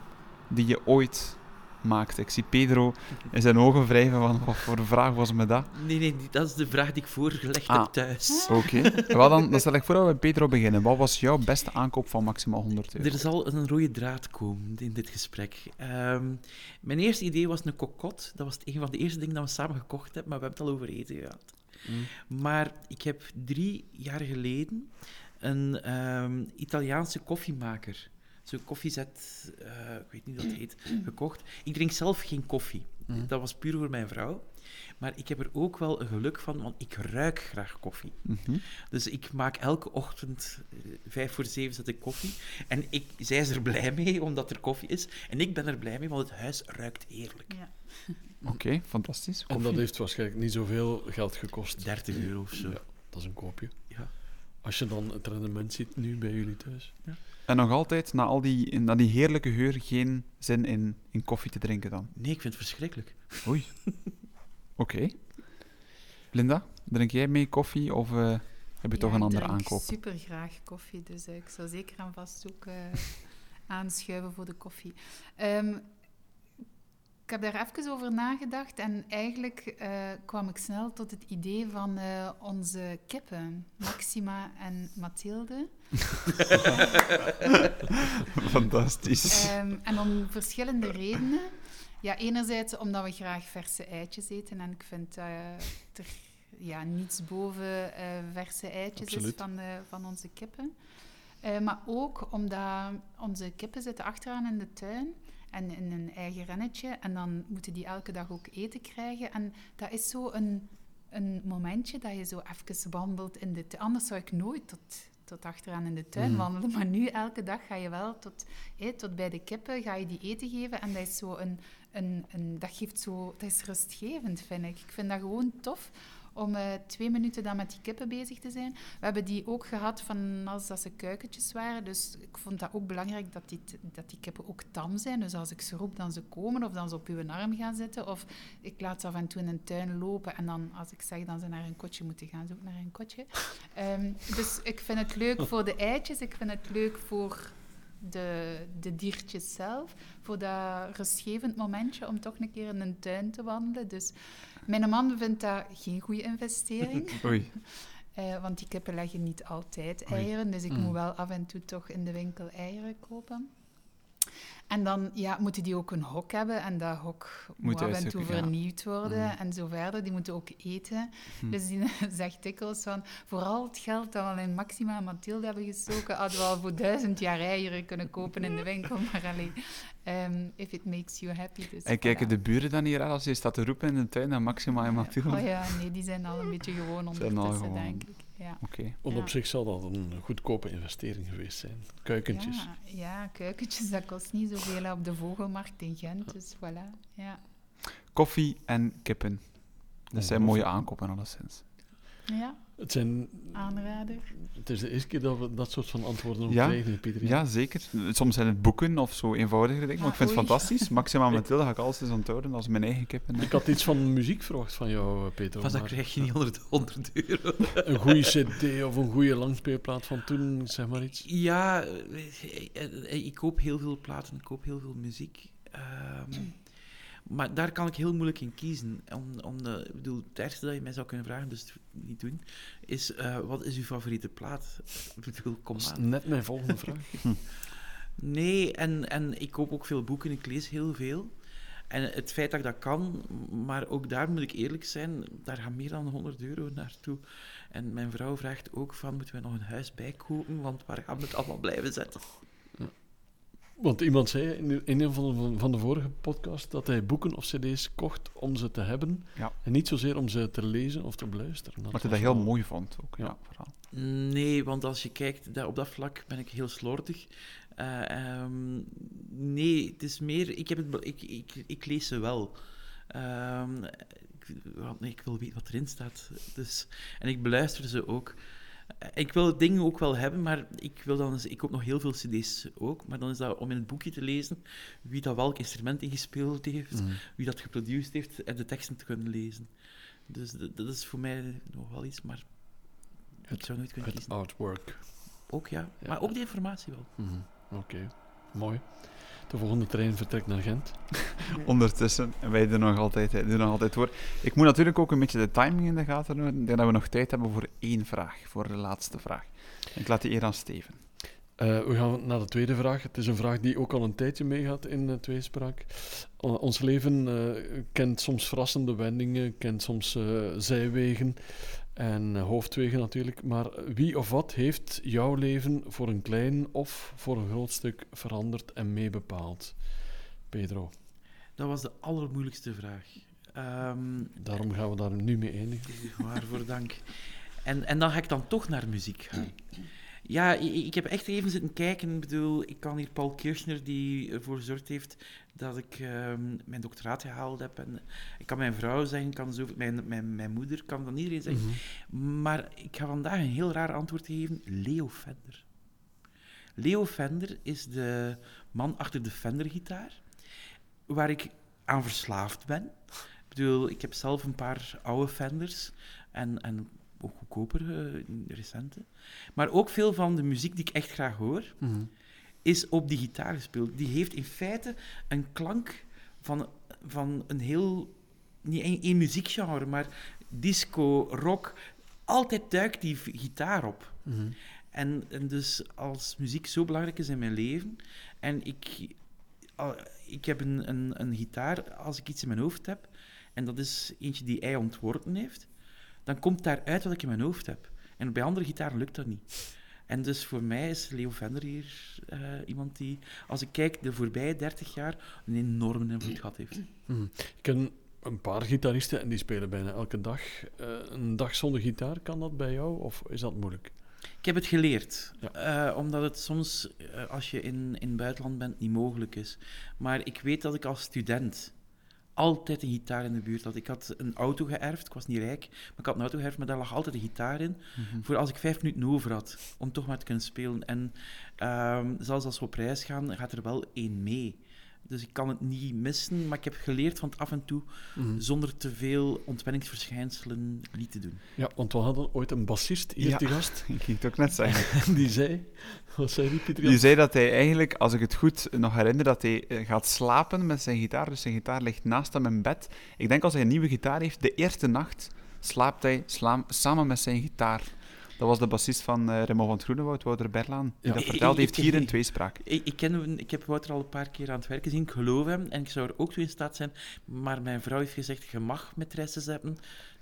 die je ooit maakt? Ik zie Pedro in zijn ogen wrijven van, wat voor vraag was me dat? Nee, nee, dat is de vraag die ik voorgelegd Ah. heb thuis. Oké. Wel dan, dan stel ik voor dat we met Pedro beginnen. Wat was jouw beste aankoop van maximaal 100 euro? Er zal een rode draad komen in dit gesprek. Ehm, mijn eerste idee was een kokot. Dat was een van de eerste dingen dat we samen gekocht hebben, maar we hebben het al over eten gehad. Mm. Maar ik heb drie jaar geleden een ehm, Italiaanse koffiemaker, zo'n koffiezet, eh, ik weet niet hoe dat heet, gekocht. Ik drink zelf geen koffie. Mhm. Dat was puur voor mijn vrouw. Maar ik heb er ook wel een geluk van, want ik ruik graag koffie. Mhm. Dus ik maak elke ochtend, eh, vijf voor zeven, zet ik koffie. En ik, zij is er blij mee, omdat er koffie is. En ik ben er blij mee, want het huis ruikt heerlijk. Ja. Oké, fantastisch. En dat Koffie. heeft waarschijnlijk niet zoveel geld gekost. 30 euro of zo. Ja, dat is een koopje. Ja. Als je dan het rendement ziet nu bij jullie thuis. En nog altijd, na, al die, na die heerlijke geur, geen zin in, in koffie te drinken dan? Nee, ik vind het verschrikkelijk. Oei. Oké. Linda, drink jij mee koffie of eh, heb je toch een andere aankoop? Ik super graag koffie, dus ik zou zeker en vast ook eh, aanschuiven voor de koffie. Ehm, heb daar even over nagedacht en eigenlijk eh, kwam ik snel tot het idee van eh, onze kippen, Maxima en Mathilde. Fantastisch. Ehm, en om verschillende redenen. Ja, enerzijds omdat we graag verse eitjes eten. En ik vind dat eh, er ja, niets boven verse eitjes is van, de, van onze kippen. Maar ook omdat onze kippen zitten achteraan in de tuin en in een eigen rennetje. En dan moeten die elke dag ook eten krijgen. En dat is zo een, een momentje dat je zo even wandelt in de tuin. Anders zou ik nooit tot, tot achteraan in de tuin Mhm. wandelen. Maar nu, elke dag ga je wel tot, hé, tot bij de kippen, ga je die eten geven. En dat is zo een, een, een dat geeft zo, dat is rustgevend, vind ik. Ik vind dat gewoon tof om eh, twee minuten dan met die kippen bezig te zijn. We hebben die ook gehad van als dat ze kuikentjes waren. Dus ik vond dat ook belangrijk dat die, dat die kippen ook tam zijn. Dus als ik ze roep, dan ze komen of dan ze op uw arm gaan zitten. Of ik laat ze af en toe in een tuin lopen. En dan als ik zeg dat ze naar een kotje moeten gaan, ze ook naar een kotje. Ehm, dus ik vind het leuk voor de eitjes. Ik vind het leuk voor de, de diertjes zelf. Voor dat rustgevend momentje om toch een keer in een tuin te wandelen. Dus mijn man vindt dat geen goede investering. Oei. Eh, want die kippen leggen niet altijd Oei. eieren. Dus ik Mm. moet wel af en toe toch in de winkel eieren kopen. En dan ja, moeten die ook een hok hebben. En dat hok moet, Moet af en toe vernieuwd worden. Mm. En zo verder. Die moeten ook eten. Hm. Dus die zegt dikwijls van... Vooral het geld dat we in Maxima en Mathilde hebben gestoken... hadden we al voor duizend jaar eieren kunnen kopen in de winkel. Maar alleen, ehm, if it makes you happy. Dus En kijken voilà. de buren dan hier aan als je staat te roepen in de tuin naar Maxima en Mathilde? Oh ja, nee, die zijn al een beetje gewoon ondertussen, gewoon. denk ik. Ja. Want Ja. op zich zal dat een goedkope investering geweest zijn. Kuikentjes. Ja, ja, kuikentjes, dat kost niet zoveel op de vogelmarkt in Gent, dus voilà. Ja, Koffie en kippen. Dat zijn mooie aankopen, alleszins. ja Het, zijn, aanrader. het is de eerste keer dat we dat soort van antwoorden Ja, krijgen, Pieter. Ja, zeker. Soms zijn het boeken of zo eenvoudigere dingen, maar ik vind het fantastisch. Maximaal Mathilde ga ik alles eens onthouden als mijn eigen kippen. Ik had iets van muziek verwacht van jou, eh, Peter. Pas dan maar krijg je niet onder de 100 euro. Een goede cd of een goede langspeelplaat van toen, zeg maar iets. Ja, eh, eh, ik koop heel veel platen, ik koop heel veel muziek. Ehm, maar daar kan ik heel moeilijk in kiezen. Om, om de, ik bedoel, het ergste dat je mij zou kunnen vragen, dus het niet doen, is eh, wat is uw favoriete plaat? Ik bedoel, kom Dat is aan. net mijn volgende vraag. Nee, en, en ik koop ook veel boeken, ik lees heel veel. En het feit dat ik dat kan, maar ook daar moet ik eerlijk zijn, daar gaat meer dan 100 euro naartoe. En mijn vrouw vraagt ook van, moeten we nog een huis bijkopen, want waar gaan we het allemaal blijven zetten? Want iemand zei in, in een van de, van de vorige podcast dat hij boeken of cd's kocht om ze te hebben. Ja. En niet zozeer om ze te lezen of te beluisteren. Wat hij dat heel wel- mooi vond ook. Ja. Ja. vooral. Nee, want als je kijkt, daar, op dat vlak ben ik heel slordig. Eh, ehm, nee, het is meer, ik, heb het, ik, ik, ik lees ze wel. Ehm, ik, nee, ik wil weten wat erin staat. Dus, en ik beluister ze ook. Ik wil dingen ook wel hebben, maar ik, wil dan, ik koop nog heel veel cd's ook. Maar dan is dat om in het boekje te lezen wie dat welk instrument ingespeeld heeft, Mhm. wie dat geproduceerd heeft en de teksten te kunnen lezen. Dus dat, dat is voor mij nog wel iets, maar ik zou nooit kunnen Het kiezen. artwork. Ook ja, Ja. maar ook de informatie wel. Mhm. Oké, mooi. De volgende trein vertrekt naar Gent. Ondertussen, en wij doen nog altijd, doen nog altijd voor. Ik moet natuurlijk ook een beetje de timing in de gaten houden. Ik denk dat we nog tijd hebben voor één vraag, voor de laatste vraag. Ik laat die eer aan Steven. Eh, we gaan naar de tweede vraag. Het is een vraag die ook al een tijdje meegaat in uh, Tweespraak. O- ons leven eh, kent soms verrassende wendingen, kent soms eh, zijwegen en eh, hoofdwegen natuurlijk. Maar wie of wat heeft jouw leven voor een klein of voor een groot stuk veranderd en meebepaald? Pedro, Dat was de allermoeilijkste vraag. Ehm, daarom gaan we daar nu mee eindigen. waarvoor dank. En, en dan ga ik dan toch naar muziek gaan. Ja, ik heb echt even zitten kijken. Ik bedoel, ik kan hier Paul Kirchner, die ervoor gezorgd heeft dat ik ehm, mijn doctoraat gehaald heb. En ik kan mijn vrouw zeggen, kan zoveel, mijn, mijn, mijn moeder, kan van iedereen zeggen. Maar ik ga vandaag een heel raar antwoord geven. Leo Fender. Leo Fender is de man achter de Fender-gitaar, waar ik aan verslaafd ben. Ik bedoel, ik heb zelf een paar oude Fenders en, en ook goedkoper, eh, recente. Maar ook veel van de muziek die ik echt graag hoor, Mhm. Is op die gitaar gespeeld. Die heeft in feite een klank van, van een heel... Niet één, één muziekgenre, maar disco, rock. Altijd duikt die gitaar op. Mhm. En, en dus als muziek zo belangrijk is in mijn leven... En ik, ik heb een, een, een gitaar, als ik iets in mijn hoofd heb... En dat is eentje die hij ontworpen heeft... Dan komt daaruit wat ik in mijn hoofd heb. En bij andere gitaren lukt dat niet. En dus voor mij is Leo Vender hier eh, iemand die, als ik kijk, de voorbije 30 jaar een enorme invloed gehad heeft. Mhm. Ik ken een paar gitaristen en die spelen bijna elke dag. Eh, een dag zonder gitaar, kan dat bij jou of is dat moeilijk? Ik heb het geleerd, Ja. eh, omdat het soms, als je in, in het buitenland bent, niet mogelijk is. Maar ik weet dat ik als student altijd een gitaar in de buurt had. Ik had een auto geërfd, ik was niet rijk, maar ik had een auto geërfd, maar daar lag altijd een gitaar in, voor als ik vijf minuten over had, om toch maar te kunnen spelen. En ehm, zelfs als we op reis gaan, gaat er wel één mee. Dus ik kan het niet missen, maar ik heb geleerd van het af en toe, Mhm. zonder te veel ontwenningsverschijnselen, niet te doen. Ja, want we hadden ooit een bassist hier Ja. te gast. Ik ging het ook net zeggen. En die zei... Wat zei die, Pieter? Die zei dat hij eigenlijk, als ik het goed nog herinner, dat hij eh, gaat slapen met zijn gitaar. Dus zijn gitaar ligt naast hem in bed. Ik denk als hij een nieuwe gitaar heeft, de eerste nacht slaapt hij sla- samen met zijn gitaar. Dat was de bassist van eh Remo van het Groenewoud, Wouter Berlaan. Die Ja. dat verteld heeft hier in Ik- Tweespraak. Ik, ik, ken, ik heb Wouter al een paar keer aan het werken zien, ik geloof hem, en ik zou er ook toe in staat zijn. Maar mijn vrouw heeft gezegd, je mag maîtresses hebben.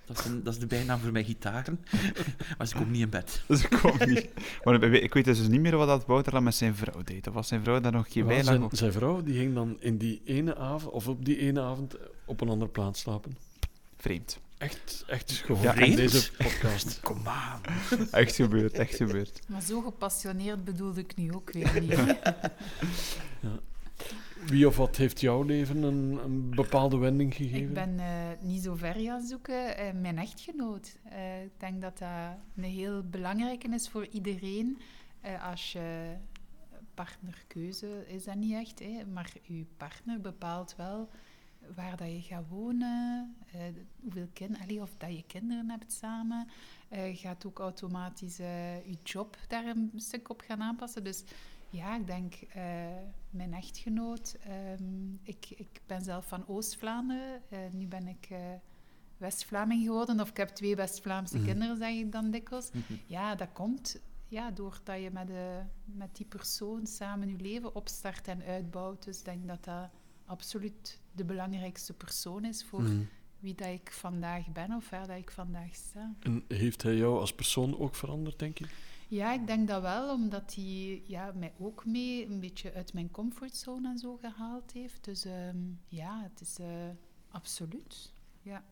Dat is, een, dat is de bijnaam voor mijn gitaren. maar ze komt niet in bed. Dus ik kom niet. Maar ik- ik weet dus niet meer wat dat Wouter dan met zijn vrouw deed. Of was zijn vrouw daar nog geen bij zijn, zijn vrouw die ging dan in die ene avond, of op die ene avond, op een andere plaats slapen. Vreemd. Echt, echt Ja, in deze podcast. Kom aan. Echt gebeurd, echt gebeurd. Maar zo gepassioneerd bedoelde ik nu ook weer niet. Wie of wat heeft jouw leven een, een bepaalde wending gegeven? Ik ben eh, niet zo ver gaan zoeken. Eh, mijn echtgenoot. Eh, ik denk dat dat een heel belangrijke is voor iedereen. Eh, als je partnerkeuze is dat niet echt, hè, maar je partner bepaalt wel waar dat je gaat wonen, eh, hoeveel kinderen, of dat je kinderen hebt samen. Eh, gaat ook automatisch eh, je job daar een stuk op gaan aanpassen. Dus ja, ik denk mijn echtgenoot. ehm, ik, ik ben zelf van Oost-Vlaanderen. Nu ben ik West-Vlaming geworden. Of ik heb twee West-Vlaamse Mhm. kinderen, zeg ik dan dikwijls. Ja, dat komt ja, doordat je met, de, met die persoon samen je leven opstart en uitbouwt. Dus ik denk dat dat absoluut de belangrijkste persoon is voor Mhm. wie dat ik vandaag ben of waar dat ik vandaag sta. En heeft hij jou als persoon ook veranderd, denk je? Ja, ik denk dat wel, omdat hij ja, mij ook mee een beetje uit mijn comfortzone en zo gehaald heeft. Dus ehm, ja, het is eh, absoluut. Ja.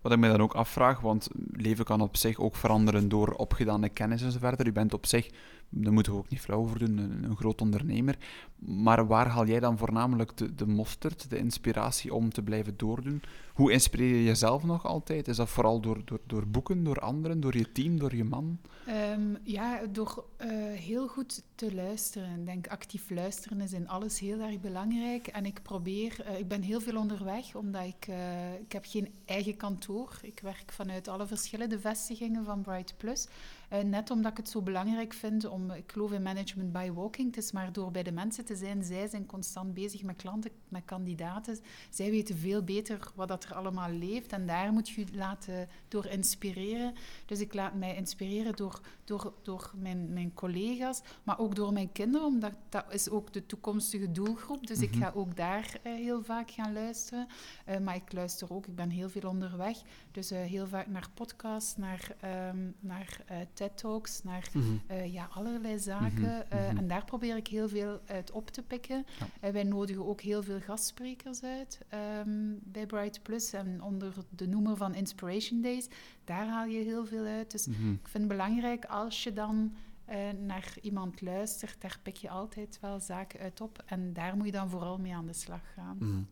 Wat ik me dan ook afvraag, want leven kan op zich ook veranderen door opgedane kennis en zo verder. U bent op zich, daar moeten we ook niet flauw over doen, een, een groot ondernemer. Maar waar haal jij dan voornamelijk de, de mosterd, de inspiratie om te blijven doordoen? Hoe inspireer je jezelf nog altijd? Is dat vooral door, door, door boeken, door anderen, door je team, door je man? Ehm, ja, door eh, heel goed te luisteren. Ik denk actief luisteren is in alles heel erg belangrijk. En ik probeer, eh, ik ben heel veel onderweg, omdat ik, eh, ik heb geen eigen kantoor. Ik werk vanuit alle verschillende vestigingen van Bright Plus. Eh, net omdat ik het zo belangrijk vind om, ik geloof in management by walking. Het is maar door bij de mensen te zijn. Zij zijn constant bezig met klanten, met kandidaten. Zij weten veel beter wat dat er allemaal leeft. En daar moet je je laten door inspireren. Dus ik laat mij inspireren door, door, door mijn, mijn collega's, maar ook door mijn kinderen, omdat dat is ook de toekomstige doelgroep. Dus ik ga ook daar eh, heel vaak gaan luisteren. Eh, maar ik luister ook, ik ben heel veel onderweg. Dus heel vaak naar podcasts, naar, ehm, naar TED-talks, naar Mhm. eh, ja, allerlei zaken. Mhm, Eh, mhm. En daar probeer ik heel veel uit op te pikken. Ja. Eh, wij nodigen ook heel veel gastsprekers uit ehm, bij Bright Plus en onder de noemer van Inspiration Days. Daar haal je heel veel uit. Dus ik vind het belangrijk als je dan eh, naar iemand luistert, daar pik je altijd wel zaken uit op. En daar moet je dan vooral mee aan de slag gaan.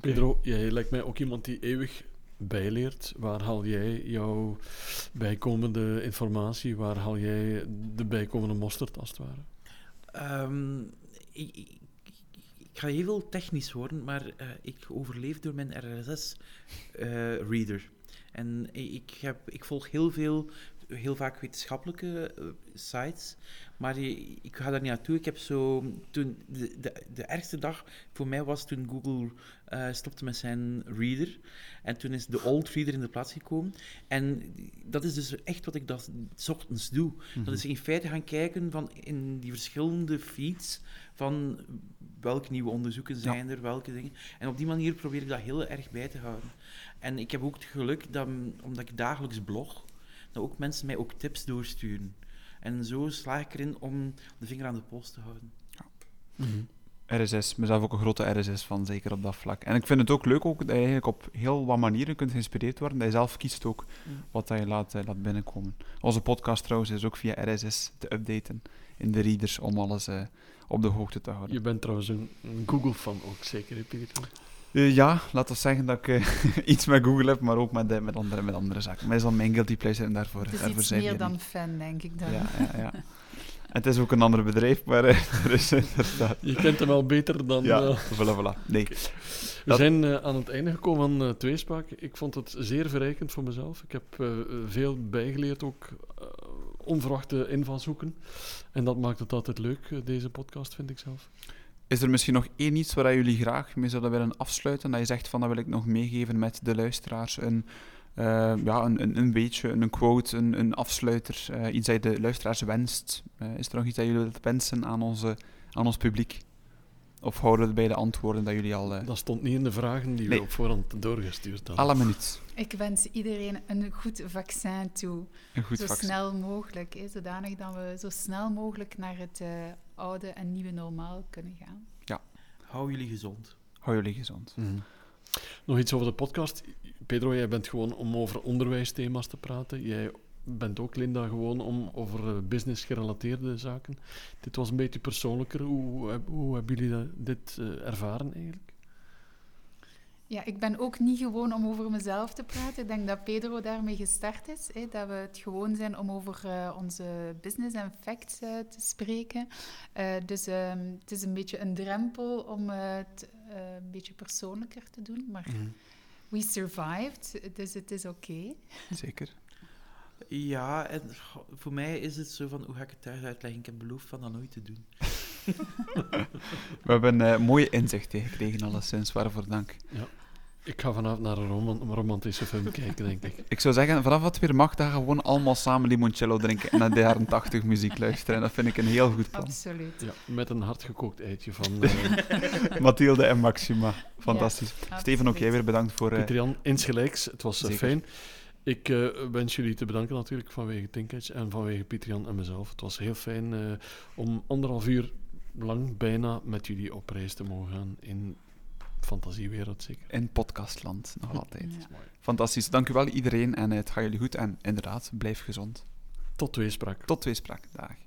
Pedro, jij lijkt mij ook iemand die eeuwig bijleert. Waar haal jij jouw bijkomende informatie? Waar haal jij de bijkomende mosterd, als het ware? Ehm, ik, ik, ga heel technisch worden, maar eh, ik overleef door mijn RSS-reader. en ik, heb, ik volg heel veel, heel vaak wetenschappelijke eh, sites, maar ik ga daar niet naartoe. Ik heb zo, toen, de, de, de ergste dag voor mij was toen Google eh, stopte met zijn reader. En toen is de old reader in de plaats gekomen. En dat is dus echt wat ik dat 's ochtends doe. Dat is in feite gaan kijken van in die verschillende feeds van welke nieuwe onderzoeken zijn er, welke dingen. En op die manier probeer ik dat heel erg bij te houden. En ik heb ook het geluk dat, omdat ik dagelijks blog, dat ook mensen mij ook tips doorsturen. En zo slaag ik erin om de vinger aan de pols te houden. RSS, mezelf ook een grote RSS van, zeker op dat vlak. En ik vind het ook leuk ook dat je eigenlijk op heel wat manieren kunt geïnspireerd worden, dat je zelf kiest ook wat dat je laat, eh, laat binnenkomen. Onze podcast trouwens is ook via RSS te updaten in de readers om alles eh, op de hoogte te houden. Je bent trouwens een, Google-fan ook, zeker, hè, Pedro? Eh, ja, laten we zeggen dat ik eh, iets met Google heb, maar ook met, eh, met, andere, met andere zaken. Maar is dan mijn guilty pleasure en daarvoor, Het is daarvoor iets zijn we meer dan niet. fan, denk ik dan. Ja, ja, ja. Het is ook een ander bedrijf, maar er is inderdaad... Je kent hem wel beter dan... Ja, voilà, voilà. Nee. We Dat- zijn aan het einde gekomen van eh, Tweespraak. Ik vond het zeer verrijkend voor mezelf. Ik heb eh, veel bijgeleerd, ook onverwachte invalshoeken. En dat maakt het altijd leuk, deze podcast, vind ik zelf. Is er misschien nog één iets waar jullie graag mee zouden willen afsluiten? Dat je zegt van dat wil ik nog meegeven met de luisteraars. Een, eh, ja, een, een, een beetje, een quote, een, een afsluiter. eh, iets dat je de luisteraars wenst. Eh, is er nog iets dat jullie wilt wensen aan, onze, aan ons publiek? Of houden we het bij de antwoorden dat jullie al... Dat stond niet in de vragen die we Nee. op voorhand doorgestuurd hadden. alle minuut. Ik wens iedereen een goed vaccin toe. Een goed zo vaccin. snel mogelijk. Hè, zodanig dat we zo snel mogelijk naar het eh, oude en nieuwe normaal kunnen gaan. Hou jullie gezond. Hou jullie gezond. Mhm. Nog iets over de podcast. Pedro, jij bent gewoon om over onderwijsthema's te praten. Jij bent ook, Linda, gewoon om over eh, business gerelateerde zaken. Dit was een beetje persoonlijker. Hoe, hoe hebben jullie dat- dit eh, ervaren eigenlijk? Ja, ik ben ook niet gewoon om over mezelf te praten. Ik denk dat Pedro daarmee gestart is. Hè, dat we het gewoon zijn om over eh, onze business en facts eh, te spreken. Eh, dus ehm, het is een beetje een drempel om het eh, een beetje persoonlijker te doen. Maar we survived, dus het is oké. Zeker. Ja, en voor mij is het zo van, hoe ga ik het thuis uitleggen? Ik heb beloofd van dat nooit te doen. We hebben eh, mooie inzichten gekregen, alleszins. Waarvoor dank. Ik ga vanavond naar een roman- een romantische film kijken, denk ik. Ik zou zeggen, vanaf wat weer mag, we gewoon allemaal samen limoncello drinken en naar de jaren 80 muziek luisteren. En dat vind ik een heel goed plan. Absoluut. Ja, met een hardgekookt eitje van eh Mathilde en Maxima. Fantastisch. Ja, Steven, ook jij weer bedankt voor... Jan. Insgelijks, het was fijn. Ik eh, wens jullie te bedanken natuurlijk vanwege Tinkage en vanwege Pieter Jan en mezelf. Het was heel fijn eh, om anderhalf uur lang bijna met jullie op reis te mogen gaan in fantasiewereld zeker. in podcastland, nog altijd. Ja. Fantastisch. Dank u wel iedereen en eh, het gaat jullie goed. En inderdaad, blijf gezond. Tot tweespraak. Tot tweespraak. Dag.